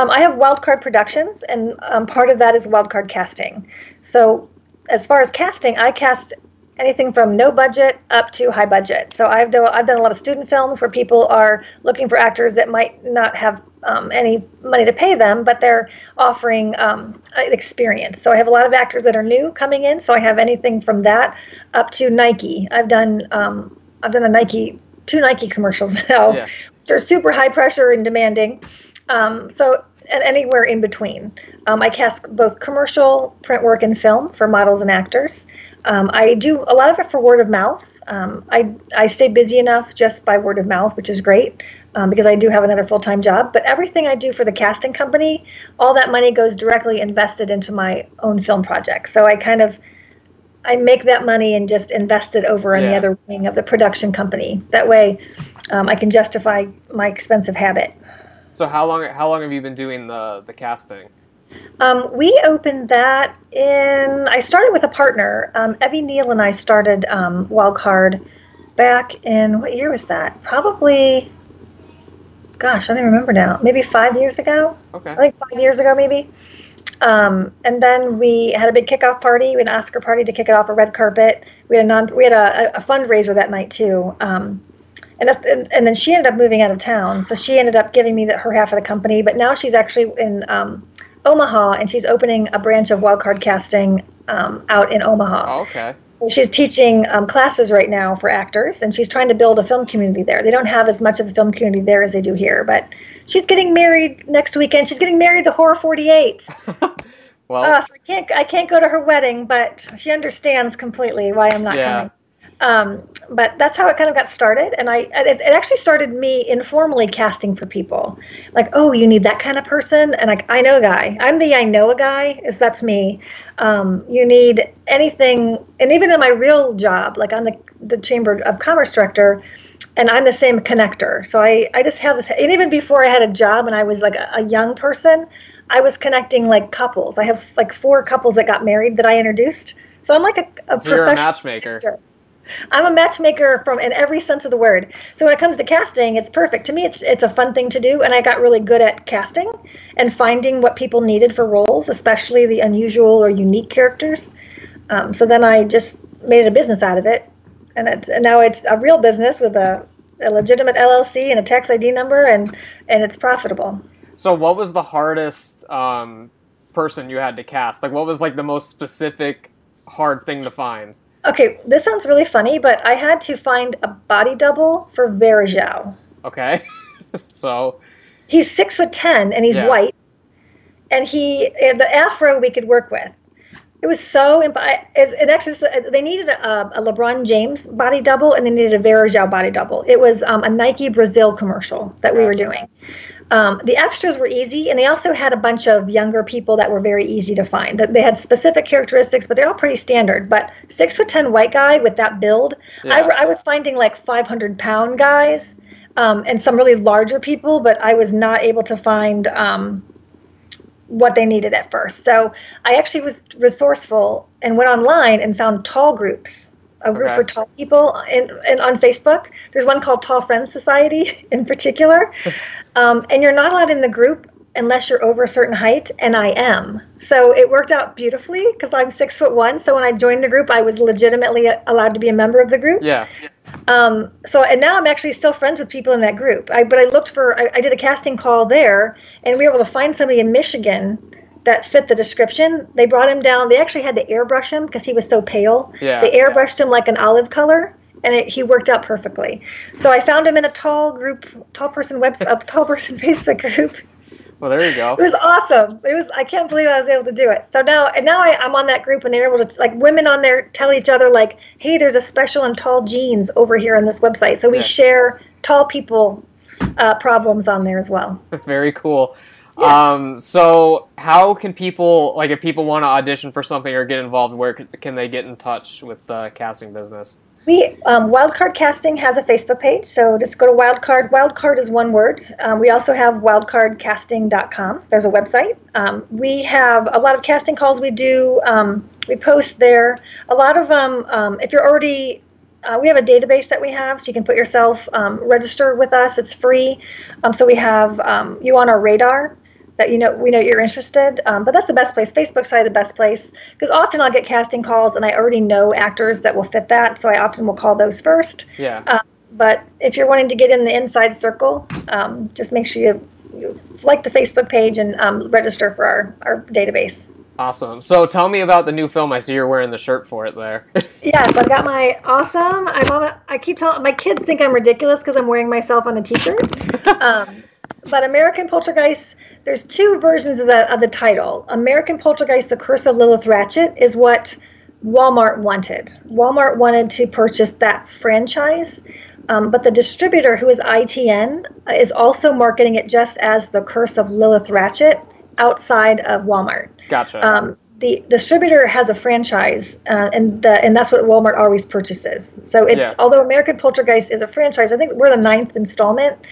Um, I have Wildcard Productions, and um, part of that is Wildcard Casting. So, as far as casting, I cast anything from no budget up to high budget. So I've done I've done a lot of student films where people are looking for actors that might not have um, any money to pay them, but they're offering um, experience. So I have a lot of actors that are new coming in. So I have anything from that up to Nike. I've done um, I've done a Nike two Nike commercials now, yeah. which are super high pressure and demanding. Um, so and anywhere in between. Um, I cast both commercial, print work, and film for models and actors. Um, I do a lot of it for word of mouth. Um, I, I stay busy enough just by word of mouth, which is great um, because I do have another full time job. But everything I do for the casting company, all that money goes directly invested into my own film project. So I kind of I make that money and just invest it over on yeah. the other wing of the production company. That way, um, I can justify my expensive habit. So how long how long have you been doing the the casting? Um, we opened that in. I started with a partner. Um, Evie Neal and I started um, Wildcard back in what year was that? Probably. Gosh, I don't remember now. Maybe five years ago. Okay. I think five years ago, maybe. Um, and then we had a big kickoff party. We had an Oscar party to kick it off a red carpet. We had a non. We had a, a fundraiser that night too. Um, and, and, and then she ended up moving out of town. So she ended up giving me the, her half of the company. But now she's actually in um, Omaha, and she's opening a branch of wildcard casting um, out in Omaha. Oh, okay. So she's teaching um, classes right now for actors, and she's trying to build a film community there. They don't have as much of a film community there as they do here, but she's getting married next weekend. She's getting married to Horror 48. Well, uh, so I can't I can't go to her wedding, but she understands completely why I'm not yeah. coming. Um, but that's how it kind of got started, and I it, it, actually started me informally casting for people, like, oh, you need that kind of person, and like I know a guy. I'm the I know a guy, is that's me. Um, you need anything, and even in my real job, like I'm the the Chamber of Commerce director, and I'm the same connector. So I I just have this, and even before I had a job and I was like a, a young person, I was connecting like couples. I have like four couples that got married that I introduced. So I'm like a, a so you're a matchmaker. Connector. I'm a matchmaker from in every sense of the word. So when it comes to casting, it's perfect. To me, it's it's a fun thing to do, and I got really good at casting and finding what people needed for roles, especially the unusual or unique characters. Um, so then I just made a business out of it, and it's and now it's a real business with a, a legitimate LLC and a tax ID number, and and it's profitable. So what was the hardest um, person you had to cast? Like, what was like the most specific hard thing to find? Okay, this sounds really funny, but I had to find a body double for Varejão. Okay, so he's six foot ten and he's yeah. white, and he and the afro we could work with. It was so it, it actually they needed a, a, LeBron James body double and they needed a Varejão body double. It was um, a Nike Brazil commercial that we were doing. Um, the extras were easy, and they also had a bunch of younger people that were very easy to find. They had specific characteristics, but they're all pretty standard. But six foot ten white guy with that build, yeah. I, I, was finding like five hundred pound guys um, and some really larger people, but I was not able to find um, what they needed at first. So I actually was resourceful and went online and found tall groups a group okay. for tall people and, and on facebook there's one called tall friends society in particular Um, and you're not allowed in the group unless you're over a certain height, and I am. So it worked out beautifully because I'm six foot one. So when I joined the group, I was legitimately allowed to be a member of the group. Yeah. Um, so and now I'm actually still friends with people in that group. I, but I looked for, I, I did a casting call there, and we were able to find somebody in Michigan that fit the description. They brought him down. They actually had to airbrush him because he was so pale. Yeah. They airbrushed him like an olive color and it, he worked out perfectly. So I found him in a tall group, tall person web, a tall person Facebook group. Well, there you go. It was awesome. It was. I can't believe I was able to do it. So now, and now I, am on that group, and they're able to like women on there tell each other like, "Hey, there's a special in tall jeans over here on this website." So we yeah. share tall people uh, problems on there as well. Very cool. Yeah. Um, so how can people like if people want to audition for something or get involved? Where can they get in touch with the casting business? We um, Wildcard Casting has a Facebook page, so just go to Wildcard. Wildcard is one word. Um, we also have wildcardcasting.com. There's a website. Um, we have a lot of casting calls we do. Um, we post there. A lot of them. Um, if you're already uh, we have a database that we have, so you can put yourself um, register with us. It's free, so we have you on our radar that you know we know you're interested. Um, but that's the best place. Facebook side the best place because often I'll get casting calls and I already know actors that will fit that, so I often will call those first. Yeah. Uh, but if you're wanting to get in the inside circle, um, just make sure you, you, like the Facebook page and um, register for our, our database. Awesome. So tell me about the new film. I see you're wearing the shirt for it there. yes, I've got my awesome. I'm on. A, I keep telling my kids think I'm ridiculous because I'm wearing myself on a T-shirt. um, but American Poltergeist there's two versions of the of the title. American Poltergeist: The Curse of Lilith Ratchet is what Walmart wanted. Walmart wanted to purchase that franchise, um, but the distributor, who is ITN, is also marketing it just as The Curse of Lilith Ratchet outside of Walmart. Gotcha. Um, the distributor has a franchise, uh, and the, and that's what Walmart always purchases. So it's yeah. although American Poltergeist is a franchise, I think we're the ninth installment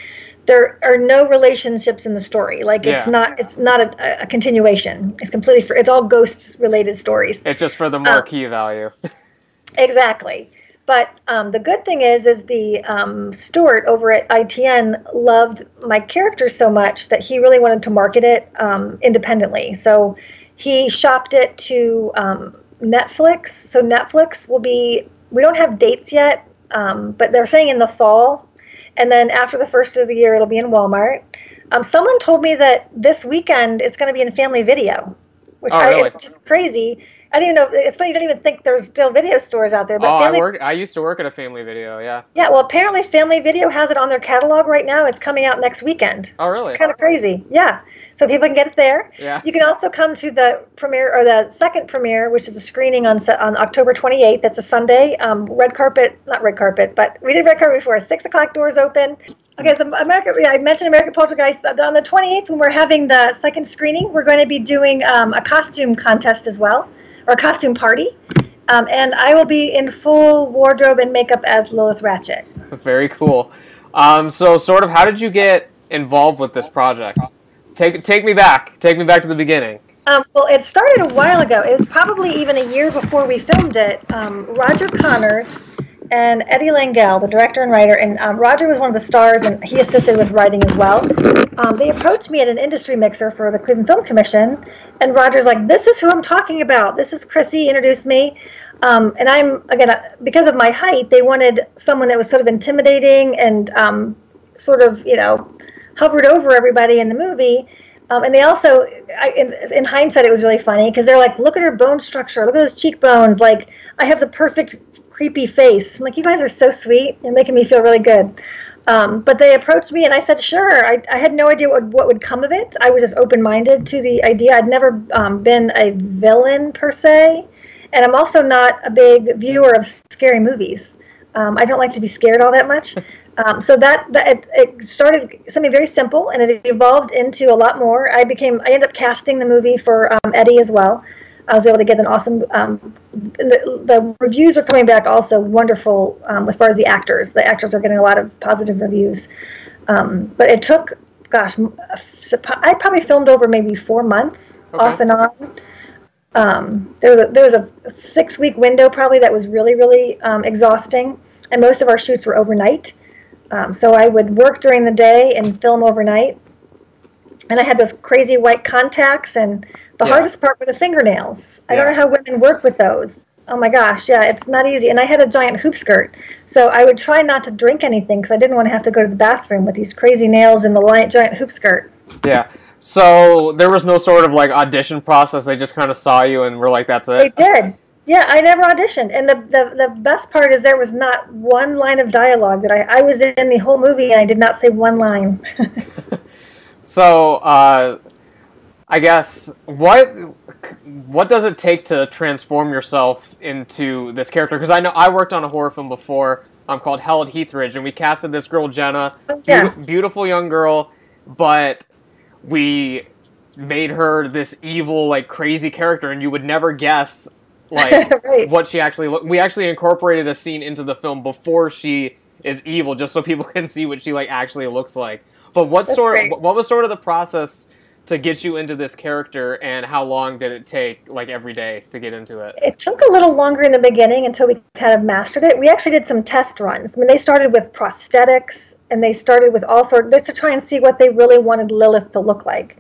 there are no relationships in the story. Like it's yeah. not it's not a, a, continuation. It's completely for it's all ghosts related stories. It's just for the marquee um, value. exactly. But um, the good thing is, is the um, Stuart over at ITN loved my character so much that he really wanted to market it um, independently. So he shopped it to um, Netflix. So Netflix will be. We don't have dates yet, um, but they're saying in the fall and then after the first of the year, it'll be in Walmart. Um, someone told me that this weekend it's going to be in Family Video, which oh, I, really? it's just crazy. I don't even know. It's funny. You don't even think there's still video stores out there. But oh, Family, I work. I used to work at a Family Video. Yeah. Yeah. Well, apparently Family Video has it on their catalog right now. It's coming out next weekend. Oh, really? It's kind of crazy. Yeah. So people can get it there. Yeah. You can also come to the premiere or the second premiere, which is a screening on on October 28th. That's a Sunday. Um, red carpet, not red carpet, but we did red carpet before. Six o'clock doors open. Okay, so America. I mentioned American Poltergeist on the 28th when we're having the second screening. We're going to be doing um, a costume contest as well, or a costume party, um, and I will be in full wardrobe and makeup as Lilith Ratchet. Very cool. Um, so, sort of, how did you get involved with this project? Take take me back. Take me back to the beginning. Um, well, it started a while ago. It was probably even a year before we filmed it. Um, Roger Connors and Eddie Langell, the director and writer, and um, Roger was one of the stars, and he assisted with writing as well. Um, they approached me at an industry mixer for the Cleveland Film Commission, and Roger's like, "This is who I'm talking about. This is Crissy." Introduced me, um, and I'm again uh, because of my height, they wanted someone that was sort of intimidating and um, sort of you know hovered over everybody in the movie. Um, and they also, I, in, in, hindsight, it was really funny because they're like, look at her bone structure, look at those cheekbones. Like, I have the perfect creepy face. I'm like, you guys are so sweet. You're making me feel really good. Um, but they approached me and I said, sure. I, I had no idea what, what would come of it. I was just open minded to the idea. I'd never um, been a villain per se. And I'm also not a big viewer of scary movies. Um, I don't like to be scared all that much. Um, so that, that it, it, started something very simple, and it evolved into a lot more. I became I ended up casting the movie for um, Eddie as well. I was able to get an awesome. Um, the, the, reviews are coming back also wonderful um, as far as the actors. The actors are getting a lot of positive reviews. Um, but it took, gosh, I probably filmed over maybe four months okay. off and on. Um, there was a, there was a six week window probably that was really really exhausting, and most of our shoots were overnight. Um, so I would work during the day and film overnight. And I had those crazy white contacts, and the yeah. hardest part were the fingernails. I yeah. don't know how women work with those. Oh my gosh, yeah, it's not easy. And I had a giant hoop skirt, so I would try not to drink anything because I didn't want to have to go to the bathroom with these crazy nails and the giant hoop skirt. Yeah. So there was no sort of like audition process. They just kind of saw you and were like, "That's it." They did. Yeah, I never auditioned, and the, the the best part is there was not one line of dialogue that I I was in the whole movie and I did not say one line. so, uh, I guess what what does it take to transform yourself into this character? Because I know I worked on a horror film before um, called Hell at Heathridge, and we casted this girl Jenna, oh, yeah. be- beautiful young girl, but we made her this evil, like crazy character, and you would never guess like right. what she actually look. We actually incorporated a scene into the film before she is evil, just so people can see what she like actually looks like. But what That's sort? Great. What was sort of the process to get you into this character, and how long did it take, like every day, to get into it? It took a little longer in the beginning until we kind of mastered it. We actually did some test runs. I mean, they started with prosthetics, and they started with all sorts just to try and see what they really wanted Lilith to look like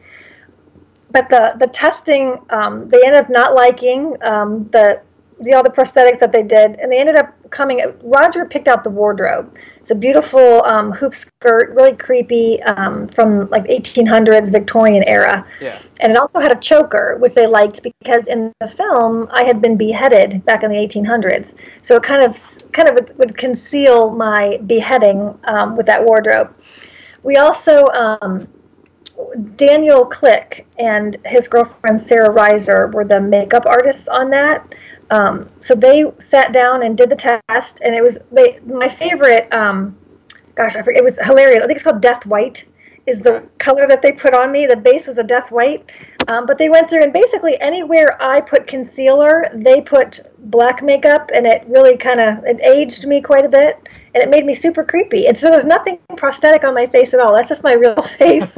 but the the testing um, they ended up not liking um, the the all the prosthetics that they did, and they ended up coming. Roger picked out the wardrobe. It's a beautiful um, hoop skirt, really creepy, um, from like 1800s Victorian era. Yeah. And it also had a choker, which they liked because in the film I had been beheaded back in the 1800s, so it kind of kind of would, would conceal my beheading um, with that wardrobe. We also um, Daniel Click and his girlfriend Sarah Reiser were the makeup artists on that. Um, so they sat down and did the test, and it was they, my favorite. Um, gosh, I forget. It was hilarious. I think it's called Death White. Is the color that they put on me? The base was a Death White, um, but they went through and basically anywhere I put concealer, they put black makeup, and it really kind of it aged me quite a bit, and it made me super creepy. And so there's nothing prosthetic on my face at all. That's just my real face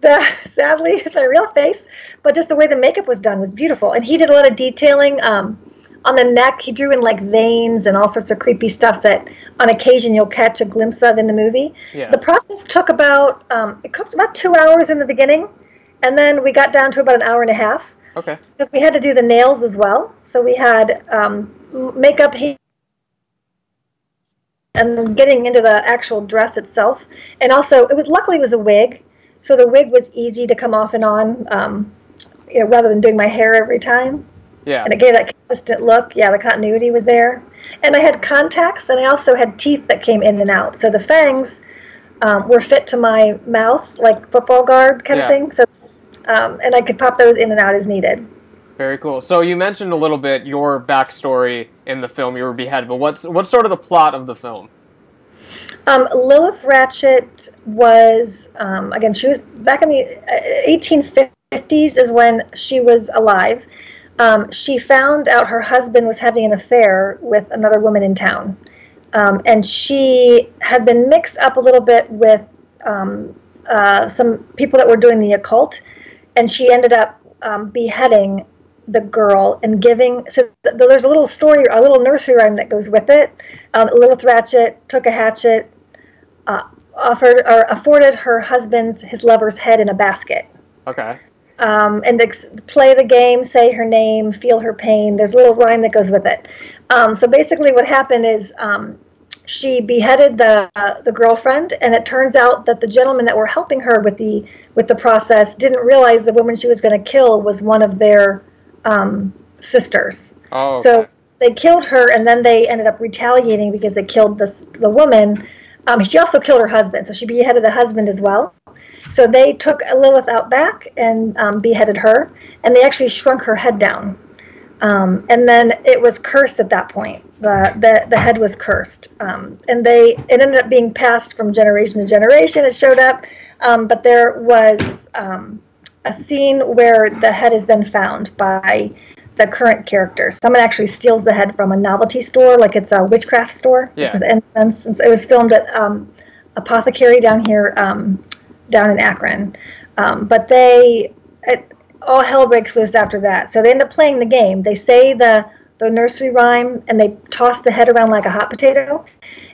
that sadly is my real face, but just the way the makeup was done was beautiful. And he did a lot of detailing um, on the neck. He drew in like veins and all sorts of creepy stuff that on occasion you'll catch a glimpse of in the movie. Yeah. The process took about um, it took about two hours in the beginning, and then we got down to about an hour and a half. Okay. Because we had to do the nails as well, so we had um, makeup. and getting into the actual dress itself, and also it was luckily it was a wig, so the wig was easy to come off and on, um, you know, rather than doing my hair every time. Yeah. And it gave that consistent look. Yeah, the continuity was there. And I had contacts, and I also had teeth that came in and out. So the fangs um, were fit to my mouth, like football guard kind yeah. of thing. So um, and I could pop those in and out as needed. Very cool. So you mentioned a little bit your backstory in the film. You were beheaded, but what's what's sort of the plot of the film? Um, Lilith Ratchet was um, again. She was back in the 1850s uh, is when she was alive. Um, she found out her husband was having an affair with another woman in town, um, and she had been mixed up a little bit with um, uh, some people that were doing the occult, and she ended up um, beheading the girl and giving. So th- there's a little story, a little nursery rhyme that goes with it. Um, Lilith Ratchet took a hatchet, uh, offered or afforded her husband's his lover's head in a basket. Okay. Um, and ex- play the game, say her name, feel her pain. There's a little rhyme that goes with it. Um, so basically, what happened is um, she beheaded the uh, the girlfriend, and it turns out that the gentlemen that were helping her with the with the process didn't realize the woman she was going to kill was one of their um, sisters. Oh, okay. So they killed her, and then they ended up retaliating because they killed this the woman. Um, she also killed her husband, so she beheaded the husband as well. So they took Lilith out back and um, beheaded her, and they actually shrunk her head down. Um, and then it was cursed at that point. The the, the head was cursed, um, and they it ended up being passed from generation to generation. It showed up, um, but there was um, a scene where the head is then found by the current character. Someone actually steals the head from a novelty store, like it's a witchcraft store yeah. with incense. And so it was filmed at um, Apothecary down here, um, down in Akron. Um, but they, it, all hell breaks loose after that. So they end up playing the game. They say the the nursery rhyme and they toss the head around like a hot potato,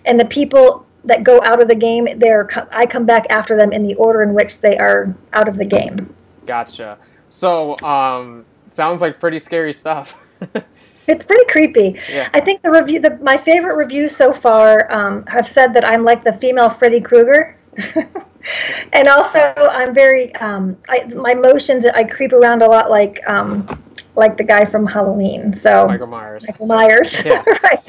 and the people that go out of the game, they're I come back after them in the order in which they are out of the game. Gotcha. So, um, sounds like pretty scary stuff. it's pretty creepy. Yeah. I think the review, the, my favorite reviews so far, um, have said that I'm like the female Freddy Krueger. and also, I'm very, um, I, my motions, I creep around a lot like um, like the guy from Halloween. So Michael Myers. Michael Myers. Yeah. right.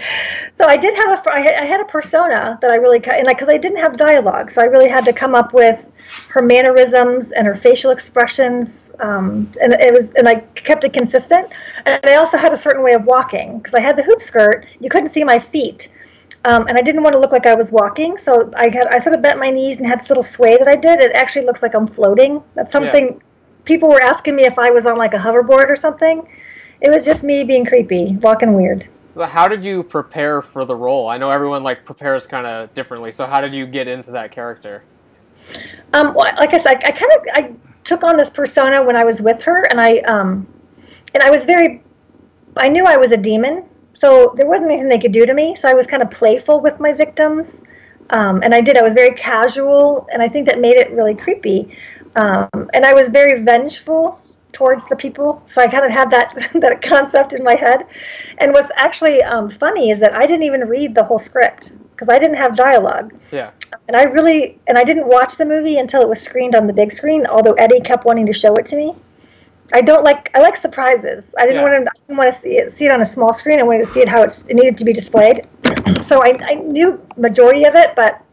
So I did have a I had a persona that I really cut and because I, I didn't have dialogue, so I really had to come up with her mannerisms and her facial expressions, um, and it was and I kept it consistent. And I also had a certain way of walking because I had the hoop skirt. You couldn't see my feet. Um, and I didn't want to look like I was walking, so I had I sort of bent my knees and had this little sway that I did. It actually looks like I'm floating. That's something yeah people were asking me if I was on like a hoverboard or something. It was just me being creepy, walking weird. How did you prepare for the role? I know everyone like prepares kind of differently. So how did you get into that character? Um, well, like I said, I, I kind of I took on this persona when I was with her, and I um, and I was very, I knew I was a demon, so there wasn't anything they could do to me. So I was kind of playful with my victims, um, and I did. I was very casual, and I think that made it really creepy. Um, and I was very vengeful towards the people, so I kind of had that that concept in my head. And what's actually um, funny is that I didn't even read the whole script because I didn't have dialogue. Yeah. And I really and I didn't watch the movie until it was screened on the big screen. Although Eddie kept wanting to show it to me. I don't like I like surprises. I didn't yeah. want to I didn't want to see it see it on a small screen. I wanted to see it how it needed to be displayed. so I, I knew majority of it, but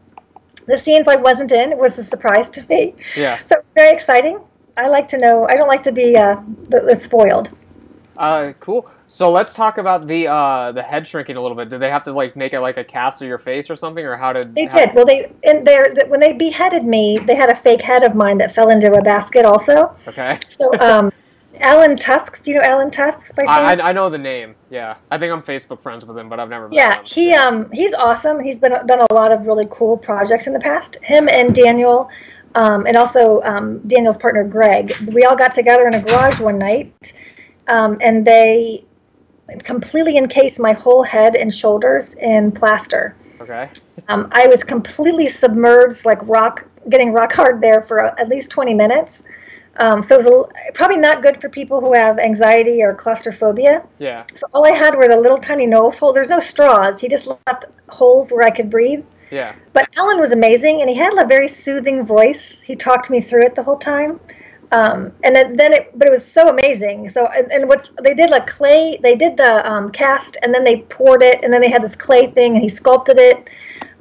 the scenes I wasn't in it was a surprise to me. Yeah. So it's very exciting. I like to know. I don't like to be uh, spoiled. Uh, cool. So let's talk about the uh, the head shrinking a little bit. Did they have to like make it like a cast of your face or something, or how did they how... did? Well, they in there when they beheaded me, they had a fake head of mine that fell into a basket also. Okay. So um, Alan Tusks. Do you know Alan Tusks by chance? I, I know the name. Yeah, I think I'm Facebook friends with him, but I've never. yeah, him. he um he's awesome. He's been done a lot of really cool projects in the past. Him and Daniel, um, and also um, Daniel's partner Greg. We all got together in a garage one night, um, and they completely encased my whole head and shoulders in plaster. Okay. um, I was completely submerged, like rock, getting rock hard there for at least 20 minutes. Um, so it was a, probably not good for people who have anxiety or claustrophobia. Yeah. So all I had were the little tiny nose holes. There's no straws. He just left holes where I could breathe. Yeah. But Alan was amazing, and he had a very soothing voice. He talked me through it the whole time. Um, and then, then it, but it was so amazing. So, and, and what's they did like clay, they did the um, cast, and then they poured it, and then they had this clay thing, and he sculpted it.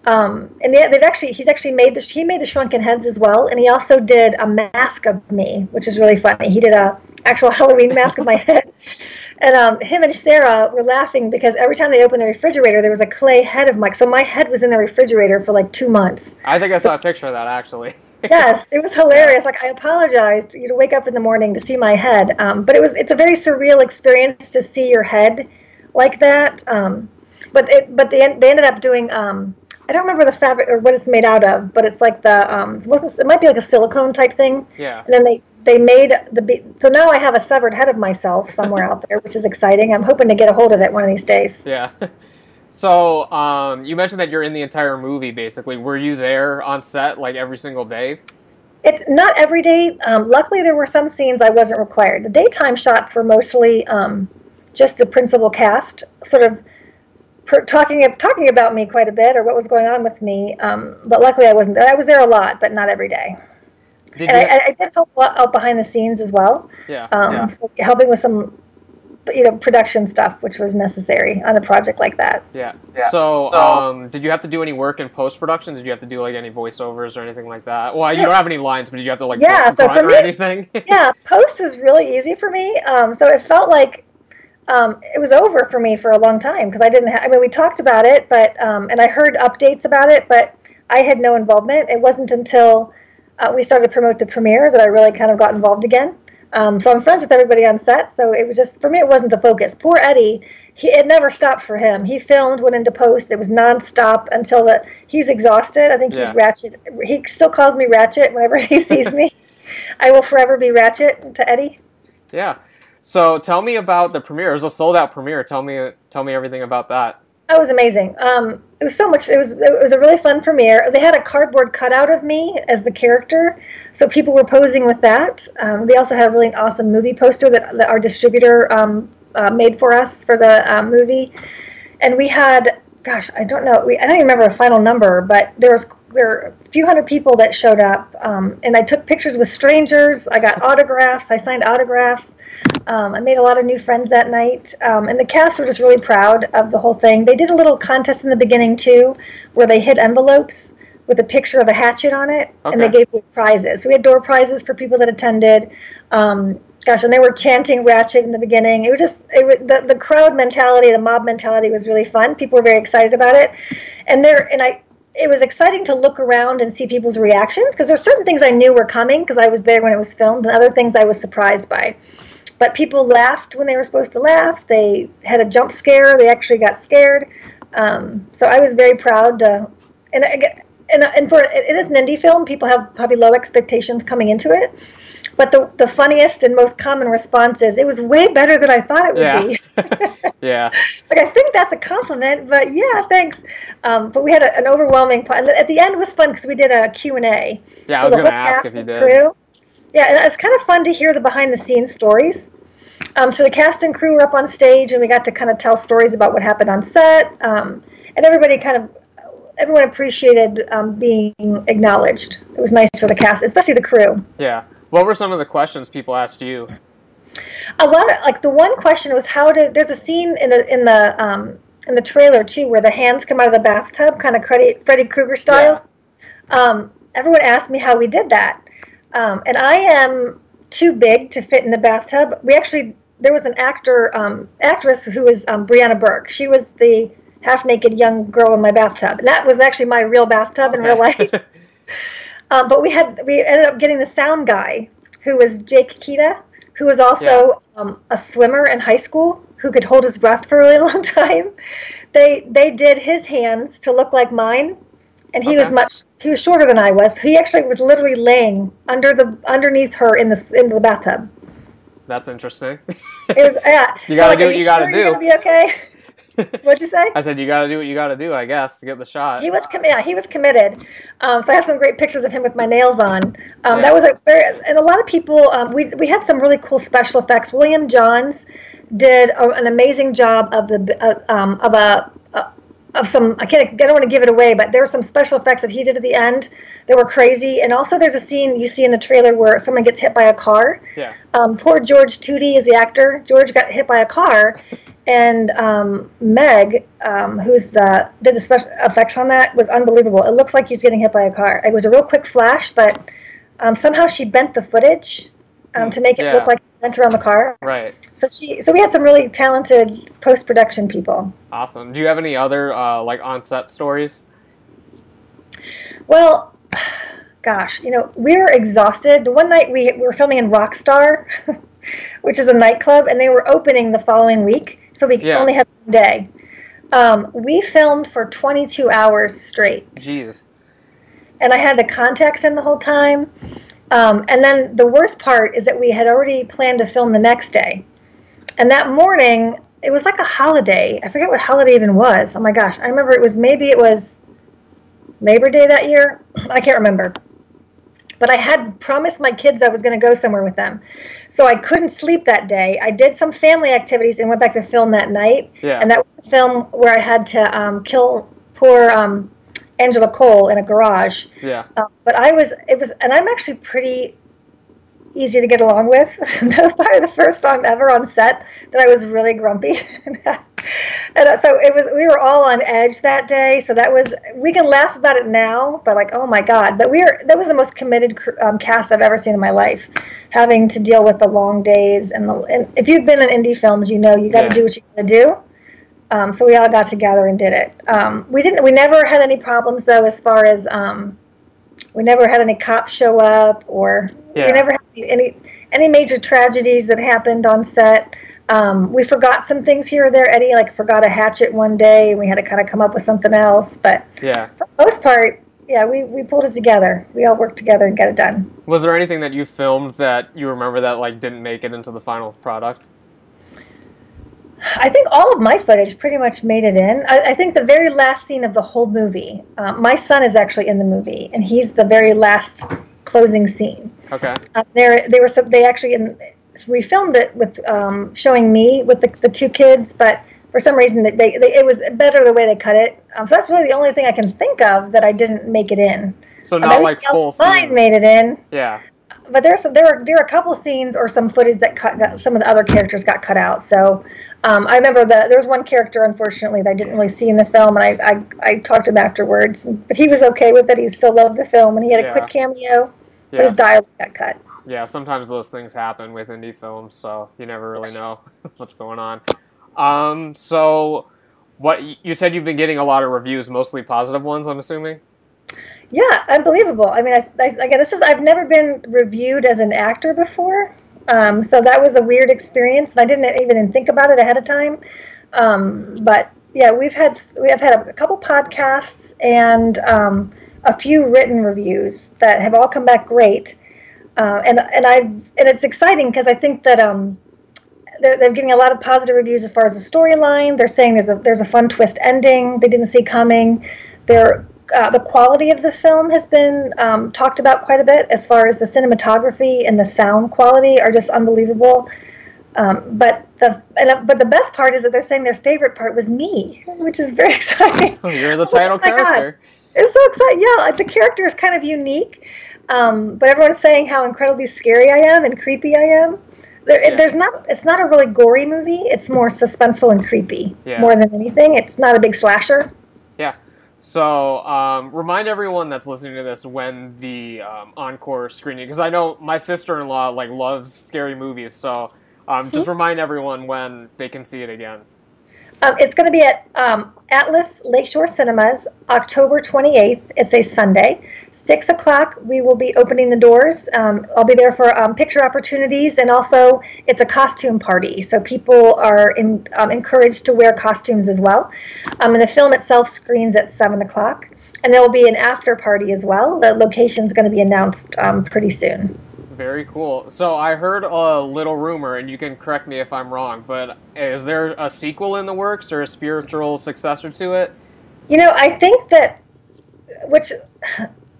Um, and they, they've actually he's actually made this he made the shrunken heads as well, and he also did a mask of me, which is really funny. He did a actual Halloween mask of my head. And um, him and Sarah were laughing because every time they opened the refrigerator, there was a clay head of Mike. So my head was in the refrigerator for like two months. I think I saw it's, a picture of that actually. yes, it was hilarious. Like I apologized, you know, wake up in the morning to see my head, um, but it was it's a very surreal experience to see your head like that. Um, but it, but they they ended up doing. Um, I don't remember the fabric or what it's made out of, but it's like the um, it wasn't it might be like a silicone type thing. Yeah. And then they they made the so now I have a severed head of myself somewhere out there, which is exciting. I'm hoping to get a hold of it one of these days. Yeah. So, um, you mentioned that you're in the entire movie, basically. Were you there on set like every single day? It's not every day. Um, luckily, there were some scenes I wasn't required. The daytime shots were mostly um, just the principal cast, sort of per, talking talking about me quite a bit or what was going on with me. Um, but luckily, I wasn't. I was there a lot, but not every day. Did and I, I, did help out behind the scenes as well. Yeah. Um, yeah. So helping with some, you know, production stuff, which was necessary on a project like that. Yeah. yeah. So, so um, did you have to do any work in post production? Did you have to do like any voiceovers or anything like that? Well, you don't have any lines, but did you have to like yeah? So for me, anything? yeah, post was really easy for me. Um, so it felt like um, it was over for me for a long time because I didn't. have. I mean, we talked about it, but um, and I heard updates about it, but I had no involvement. It wasn't until uh, we started to promote the premieres that I really kind of got involved again. Um, so I'm friends with everybody on set. So it was just for me, it wasn't the focus. Poor Eddie, he it never stopped for him. He filmed, went into post. It was nonstop until that he's exhausted. I think yeah. he's Ratchet. He still calls me Ratchet whenever he sees me. I will forever be Ratchet to Eddie. Yeah. So tell me about the premiere. It was a sold out premiere. Tell me tell me everything about that. That was amazing. Um, it was so much. It was it was a really fun premiere. They had a cardboard cutout of me as the character, so people were posing with that. Um, they also had a really awesome movie poster that, that our distributor um, uh, made for us for the uh, movie, and we had, gosh, I don't know, we, I don't even remember a final number, but there was there were a few hundred people that showed up, um, and I took pictures with strangers. I got autographs. I signed autographs. Um, I made a lot of new friends that night, um, and the cast were just really proud of the whole thing. They did a little contest in the beginning too, where they hid envelopes with a picture of a hatchet on it, okay. and they gave prizes. So we had door prizes for people that attended. Um, gosh, and they were chanting "Ratchet" in the beginning. It was just it was, the the crowd mentality, the mob mentality was really fun. People were very excited about it, and there and I. It was exciting to look around and see people's reactions because there's certain things I knew were coming because I was there when it was filmed, and other things I was surprised by but people laughed when they were supposed to laugh. They had a jump scare. They actually got scared. Um, so I was very proud to, and and and for it is an indie film. People have probably low expectations coming into it. But the the funniest and most common response is, "It was way better than I thought it would yeah. be." yeah. Like I think that's a compliment, but yeah, thanks. Um, but we had a, an overwhelming. At the end it was fun because we did a Q and A. Yeah, so I was going to ask if you did. Crew, yeah, and it's kind of fun to hear the behind the scenes stories. Um, so the cast and crew were up on stage, and we got to kind of tell stories about what happened on set, um, and everybody kind of everyone appreciated um, being acknowledged. It was nice for the cast, especially the crew. Yeah. What were some of the questions people asked you? A lot of like the one question was how to. There's a scene in the in the um, in the trailer too where the hands come out of the bathtub, kind of Freddy, Freddy Krueger style. Yeah. Um, everyone asked me how we did that, um, and I am too big to fit in the bathtub. We actually there was an actor um, actress who was um, Brianna Burke. She was the half naked young girl in my bathtub, and that was actually my real bathtub okay. in real life. um, but we had we ended up getting the sound guy who was Jake Kita, who was also yeah. um, a swimmer in high school who could hold his breath for a really long time. They they did his hands to look like mine, and he okay. was much he was shorter than I was. He actually was literally laying under the underneath her in the in the bathtub. That's interesting. it was, yeah. You gotta so, do what you, you gotta do. Gonna be okay. What'd you say? I said you gotta do what you gotta do. I guess to get the shot. He was com- yeah, he was committed. Um, so I have some great pictures of him with my nails on. Um, yeah. That was a very, and a lot of people. Um, we we had some really cool special effects. William Johns did a, an amazing job of the uh, um, of a of some I can't I don't want to give it away, but there were some special effects that he did at the end that were crazy. And also there's a scene you see in the trailer where someone gets hit by a car. Yeah. Um, poor George Tooty is the actor. George got hit by a car, and um, Meg, um, who's the did the special effects on that, was unbelievable. It looks like he's getting hit by a car. It was a real quick flash, but um, somehow she bent the footage um, to make it Yeah. look like went around the car. Right. So she, so we had some really talented post production people. Awesome. Do you have any other uh, like on set stories? Well, gosh, you know, we were exhausted. The one night we, we were filming in Rockstar, which is a nightclub, and they were opening the following week, so we Yeah. only had one day. Um, we filmed for 22 hours straight, Jeez. and I had the contacts in the whole time. Um, and then the worst part is that we had already planned to film the next day. And that morning, it was like a holiday. I forget what holiday even was. Oh my gosh, I remember it was maybe it was Labor Day that year. I can't remember. But I had promised my kids I was going to go somewhere with them. So I couldn't sleep that day. I did some family activities and went back to film that night. Yeah. And that was the film where I had to um, kill poor um, Angela Cole in a garage. Yeah. Uh, but I was, it was, and I'm actually pretty easy to get along with. that was probably the first time ever on set that I was really grumpy. and uh, so it was, we were all on edge that day. So that was, we can laugh about it now, but like, oh my God. But we were, that was the most committed um, cast I've ever seen in my life, having to deal with the long days. And, the, and if you've been in indie films, you know you got to Yeah. do what you got to do. Um, so we all got together and did it. Um, we didn't. We never had any problems though, as far as um, we never had any cops show up, or Yeah. we never had any any major tragedies that happened on set. Um, we forgot some things here or there. Eddie like forgot a hatchet one day, and we had to kind of come up with something else. But Yeah. for the most part, yeah, we, we pulled it together. We all worked together and got it done. Was there anything that you filmed that you remember that like didn't make it into the final product? I think all of my footage pretty much made it in. I, I think the very last scene of the whole movie, um, my son is actually in the movie, and he's the very last closing scene. Okay. Uh, there, they were so they actually in, we filmed it with um, showing me with the, the two kids, but for some reason they, they, they it was better the way they cut it. Um, so that's really the only thing I can think of that I didn't make it in. So Um, not like full mine made it in, Yeah. But there's some, there were there were a couple scenes or some footage that cut got, some of the other characters got cut out. So um, I remember that there was one character unfortunately that I didn't really see in the film, and I I, I talked to him afterwards, but he was okay with it. He still loved the film, and he had a Yeah. quick cameo, but Yeah. his dialogue got cut. Yeah, sometimes those things happen with indie films, so you never really know what's going on. Um, so what you said you've been getting a lot of reviews, mostly positive ones, I'm assuming. Yeah, unbelievable. I mean, I, I, again, this is I've never been reviewed as an actor before, um, so that was a weird experience, and I didn't even think about it ahead of time. Um, but yeah, we've had we have had a, couple podcasts and um, a few written reviews that have all come back great, uh, and and I and it's exciting because I think that um, they're, they're getting a lot of positive reviews as far as the storyline. They're saying there's a there's a fun twist ending they didn't see coming. They're uh, the quality of the film has been um, talked about quite a bit as far as the cinematography and the sound quality are just unbelievable. Um, but the and, uh, but the best part is that they're saying their favorite part was me, which is very exciting. Oh, you're the Oh title God. character. It's so exciting. Yeah, like, the character is kind of unique, um, but everyone's saying how incredibly scary I am and creepy I am. There, Yeah. it, there's not. It's not a really gory movie. It's more suspenseful and creepy Yeah. more than anything. It's not a big slasher. So, um, remind everyone that's listening to this when the um, encore screening, because I know my sister-in-law like loves scary movies. So, um, just remind everyone when they can see it again. Um, it's going to be at um, Atlas Lakeshore Cinemas, October 28th. It's a Sunday. Six o'clock, we will be opening the doors. Um, I'll be there for um, picture opportunities, and also it's a costume party, so people are in, um, encouraged to wear costumes as well. Um, and the film itself screens at seven o'clock, and there will be an after party as well. The location is going to be announced um, pretty soon. Very cool. So I heard a little rumor, and you can correct me if I'm wrong, but is there a sequel in the works or a spiritual successor to it? You know, I think that, which,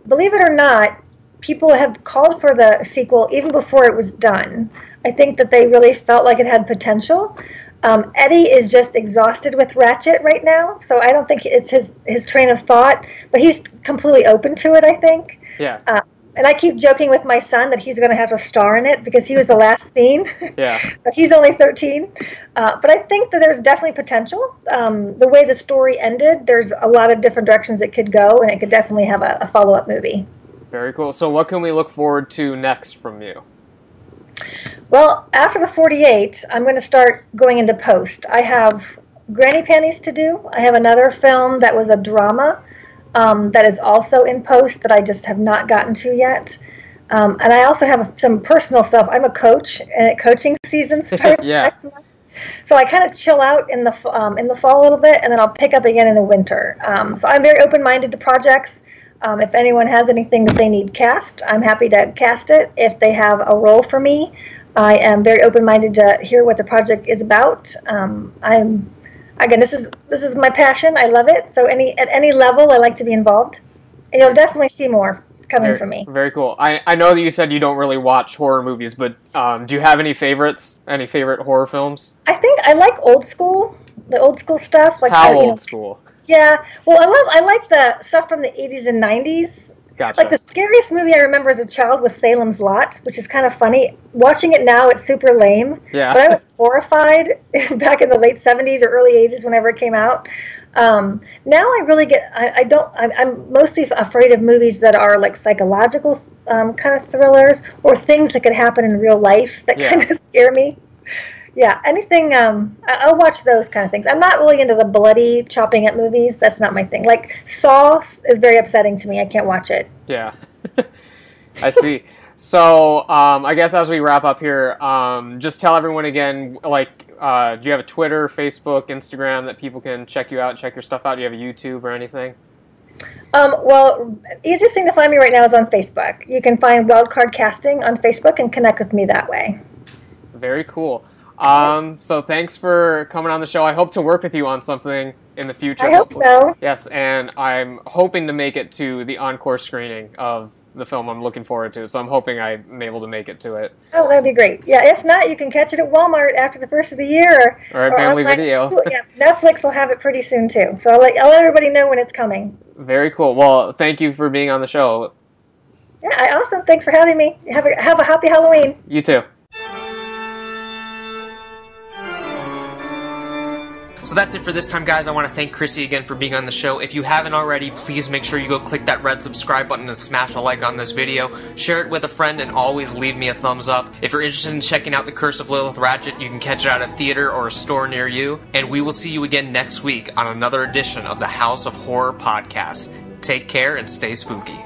believe it or not, people have called for the sequel even before it was done. I think that they really felt like it had potential. Um, Eddie is just exhausted with Ratchet right now, so I don't think it's his his train of thought. But he's completely open to it. I think. Yeah. And I keep joking with my son that he's going to have to star in it because he was the last scene. Yeah. he's only 13. Uh, but I think that there's definitely potential. Um, the way the story ended, there's a lot of different directions it could go, and it could definitely have a, a follow up movie. Very cool. So, what can we look forward to next from you? Well, after the 48, I'm going to start going into post. I have Granny Panties to do. I have another film that was a drama um, that is also in post that I just have not gotten to yet. Um, and I also have some personal stuff. I'm a coach, and coaching season starts yeah. next month. So I kind of chill out in the um, in the fall a little bit, and then I'll pick up again in the winter. Um, so I'm very open minded to projects. Um, if anyone has anything that they need cast, I'm happy to cast it. If they have a role for me, I am very open minded to hear what the project is about. Um, I'm again, this is this is my passion. I love it. So any at any level, I like to be involved. And you'll definitely see more coming very, from me. Very cool. I, I know that you said you don't really watch horror movies, but um, do you have any favorites? Any favorite horror films? I think I like old school, the old school stuff. Like how I, old know, school? Yeah. Well, I love I like the stuff from the 80s and 90s. Gotcha. Like the scariest movie I remember as a child was Salem's Lot, which is kind of funny. Watching it now, it's super lame. Yeah. But I was horrified back in the late 70s or early 80s whenever it came out. Um, now I really get, I, I don't, I'm, I'm, mostly afraid of movies that are like psychological um, kind of thrillers or things that could happen in real life that Yeah. kind of scare me. Yeah, anything. Um, I- I'll watch those kind of things. I'm not really into the bloody chopping up movies. That's not my thing. Like Saw is very upsetting to me. I can't watch it. Yeah. I see. So, um, I guess as we wrap up here, um, just tell everyone again, like, uh, do you have a Twitter, Facebook, Instagram that people can check you out, check your stuff out? Do you have a YouTube or anything? Um, well, easiest thing to find me right now is on Facebook. You can find Wildcard Casting on Facebook and connect with me that way. Very cool. Um, so thanks for coming on the show. I hope to work with you on something in the future. I hope hopefully. so. Yes, and I'm hoping to make it to the encore screening of the film I'm looking forward to. So I'm hoping I'm able to make it to it. Oh, that'd be great. Yeah, if not, you can catch it at Walmart after the first of the year. All right, family online. video. Yeah, Netflix will have it pretty soon too. So I'll let, I'll let everybody know when it's coming. Very cool. Well, thank you for being on the show. Yeah, awesome. Thanks for having me. Have a have a happy Halloween. You too. So that's it for this time, guys. I want to thank Crissy again for being on the show. If you haven't already, please make sure you go click that red subscribe button and smash a like on this video. Share it with a friend and always leave me a thumbs up. If you're interested in checking out The Curse of Lilith Ratchet, you can catch it at a theater or a store near you. And we will see you again next week on another edition of the House of Horror podcast. Take care and stay spooky.